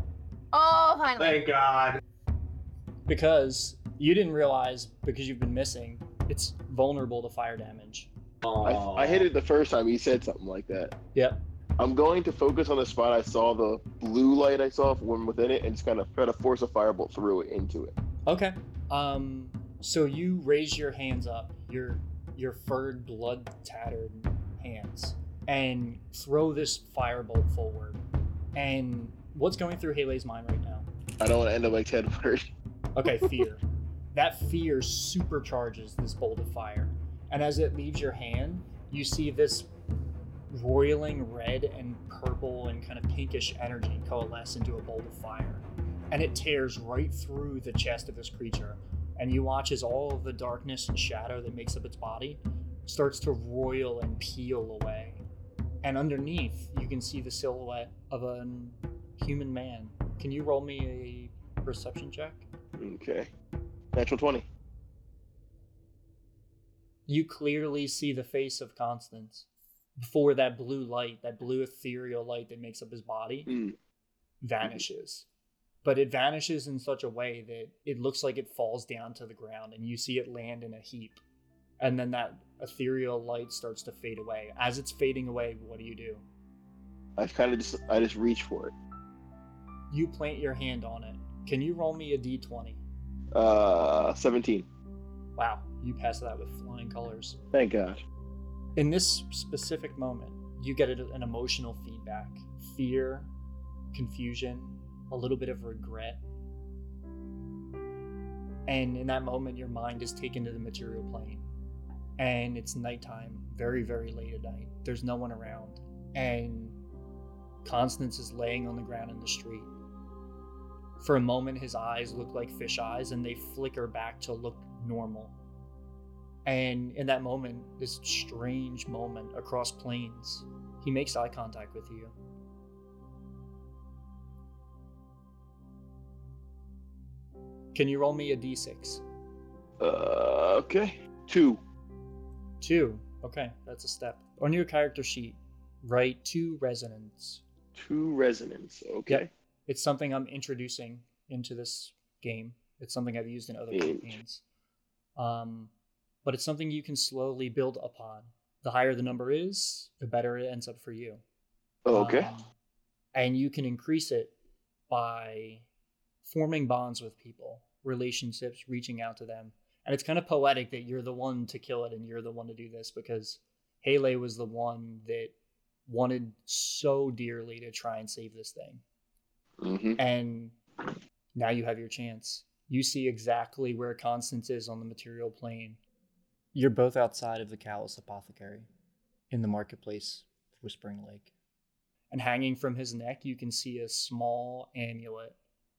Speaker 2: Oh, finally.
Speaker 4: Thank God.
Speaker 1: Because You didn't realize because you've been missing, it's vulnerable to fire damage.
Speaker 5: I, I hit it the first time he said something like that.
Speaker 1: Yep.
Speaker 5: I'm going to focus on the spot I saw the blue light I saw from within it and just kind of try to force a firebolt through it into it.
Speaker 1: Okay. Um. So you raise your hands up, your your furred, blood tattered hands, and throw this firebolt forward. And what's going through Haley's mind right now?
Speaker 5: I don't want to end up like Ted Bird.
Speaker 1: Okay, fear. that fear supercharges this bolt of fire, and as it leaves your hand, you see this roiling red and purple and kind of pinkish energy coalesce into a bolt of fire. And it tears right through the chest of this creature. And you watch as all of the darkness and shadow that makes up its body starts to roil and peel away. And underneath, you can see the silhouette of a human man. Can you roll me a perception check?
Speaker 5: Okay. Natural 20.
Speaker 1: You clearly see the face of Constance before that blue light, that blue ethereal light that makes up his body,
Speaker 5: Mm.
Speaker 1: vanishes. But it vanishes in such a way that it looks like it falls down to the ground and you see it land in a heap. And then that ethereal light starts to fade away. As it's fading away, what do you do?
Speaker 5: I kind of just I just reach for it.
Speaker 1: You plant your hand on it. Can you roll me a d20?
Speaker 5: Uh, 17.
Speaker 1: Wow, you pass that with flying colors.
Speaker 5: Thank God.
Speaker 1: in this specific moment, you get an emotional feedback fear, confusion, a little bit of regret. And in that moment, your mind is taken to the material plane. And it's nighttime, very, very late at night. There's no one around. And Constance is laying on the ground in the street. For a moment, his eyes look like fish eyes and they flicker back to look normal. And in that moment, this strange moment across planes, he makes eye contact with you. Can you roll me a d6?
Speaker 5: Uh, okay. Two.
Speaker 1: Two. Okay, that's a step. On your character sheet, write two resonance.
Speaker 5: Two resonance. Okay.
Speaker 1: It's something I'm introducing into this game. It's something I've used in other campaigns. Um, but it's something you can slowly build upon. The higher the number is, the better it ends up for you.
Speaker 5: Okay.
Speaker 1: Um, and you can increase it by forming bonds with people, relationships, reaching out to them. And it's kind of poetic that you're the one to kill it and you're the one to do this because Haley was the one that wanted so dearly to try and save this thing.
Speaker 5: Hmm
Speaker 1: And now you have your chance. You see exactly where Constance is on the material plane. You're both outside of the Callus Apothecary in the marketplace of Whispering Lake. And hanging from his neck, you can see a small amulet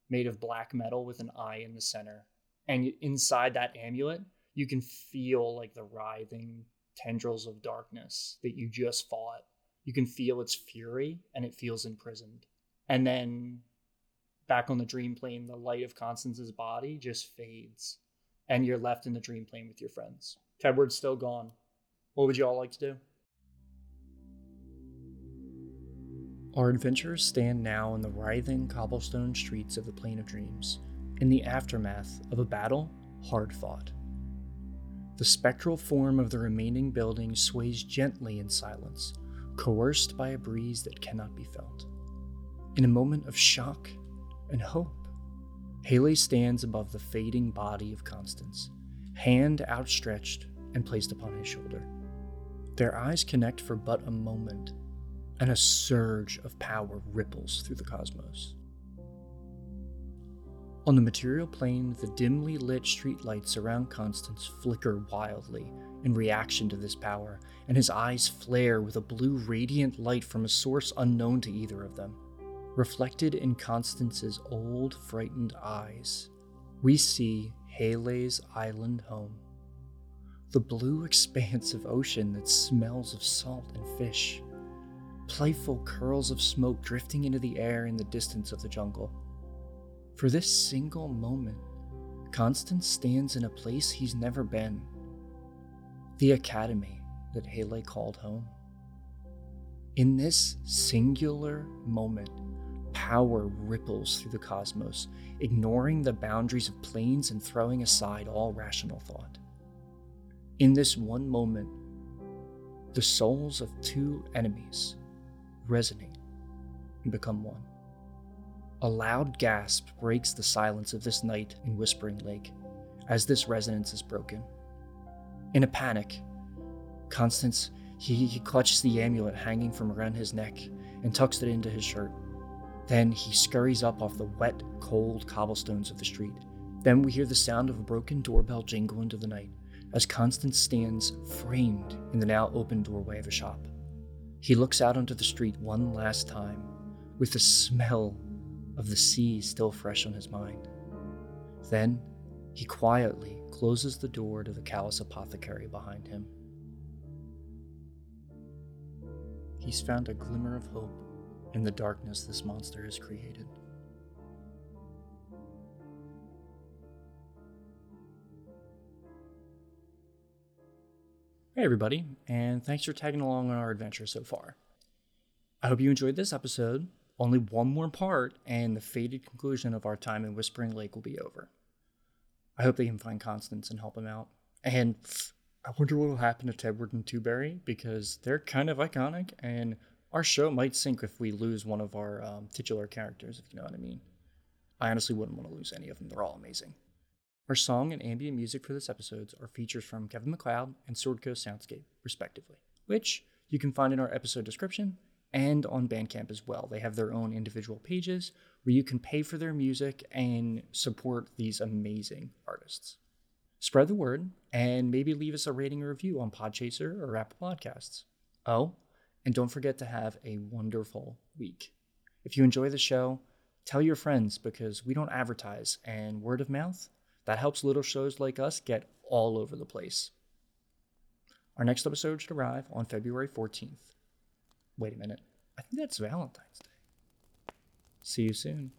Speaker 1: made of black metal with an eye in the center. And inside that amulet, you can feel like the writhing tendrils of darkness that you just fought. You can feel its fury and it feels imprisoned. And then back on the dream plane, the light of Constance's body just fades, and you're left in the dream plane with your friends. Tedward's still gone. What would you all like to do? Our adventurers stand now in the writhing cobblestone streets of the Plane of Dreams, in the aftermath of a battle hard fought. The spectral form of the remaining building sways gently in silence, coerced by a breeze that cannot be felt. In a moment of shock and hope, Haley stands above the fading body of Constance, hand outstretched and placed upon his shoulder. Their eyes connect for but a moment, and a surge of power ripples through the cosmos. On the material plane, the dimly lit streetlights around Constance flicker wildly in reaction to this power, and his eyes flare with a blue radiant light from a source unknown to either of them. Reflected in Constance's old, frightened eyes, we see Haley's island home. The blue expanse of ocean that smells of salt and fish. Playful curls of smoke drifting into the air in the distance of the jungle. For this single moment, Constance stands in a place he's never been the academy that Haley called home. In this singular moment, power ripples through the cosmos, ignoring the boundaries of planes and throwing aside all rational thought. In this one moment, the souls of two enemies resonate and become one. A loud gasp breaks the silence of this night in Whispering Lake as this resonance is broken. In a panic, Constance he, he clutches the amulet hanging from around his neck and tucks it into his shirt. Then he scurries up off the wet, cold cobblestones of the street. Then we hear the sound of a broken doorbell jingle into the night as Constance stands framed in the now open doorway of a shop. He looks out onto the street one last time, with the smell of the sea still fresh on his mind. Then he quietly closes the door to the callous apothecary behind him. He's found a glimmer of hope in the darkness this monster has created. Hey, everybody, and thanks for tagging along on our adventure so far. I hope you enjoyed this episode. Only one more part, and the fated conclusion of our time in Whispering Lake will be over. I hope they can find Constance and help him out. And I wonder what will happen to Tedward and Tewberry because they're kind of iconic, and our show might sink if we lose one of our um, titular characters, if you know what I mean. I honestly wouldn't want to lose any of them, they're all amazing. Our song and ambient music for this episode are features from Kevin MacLeod and Sword Coast Soundscape, respectively, which you can find in our episode description and on Bandcamp as well. They have their own individual pages where you can pay for their music and support these amazing artists. Spread the word and maybe leave us a rating or review on Podchaser or Apple Podcasts. Oh, and don't forget to have a wonderful week. If you enjoy the show, tell your friends because we don't advertise, and word of mouth that helps little shows like us get all over the place. Our next episode should arrive on February 14th. Wait a minute. I think that's Valentine's Day. See you soon.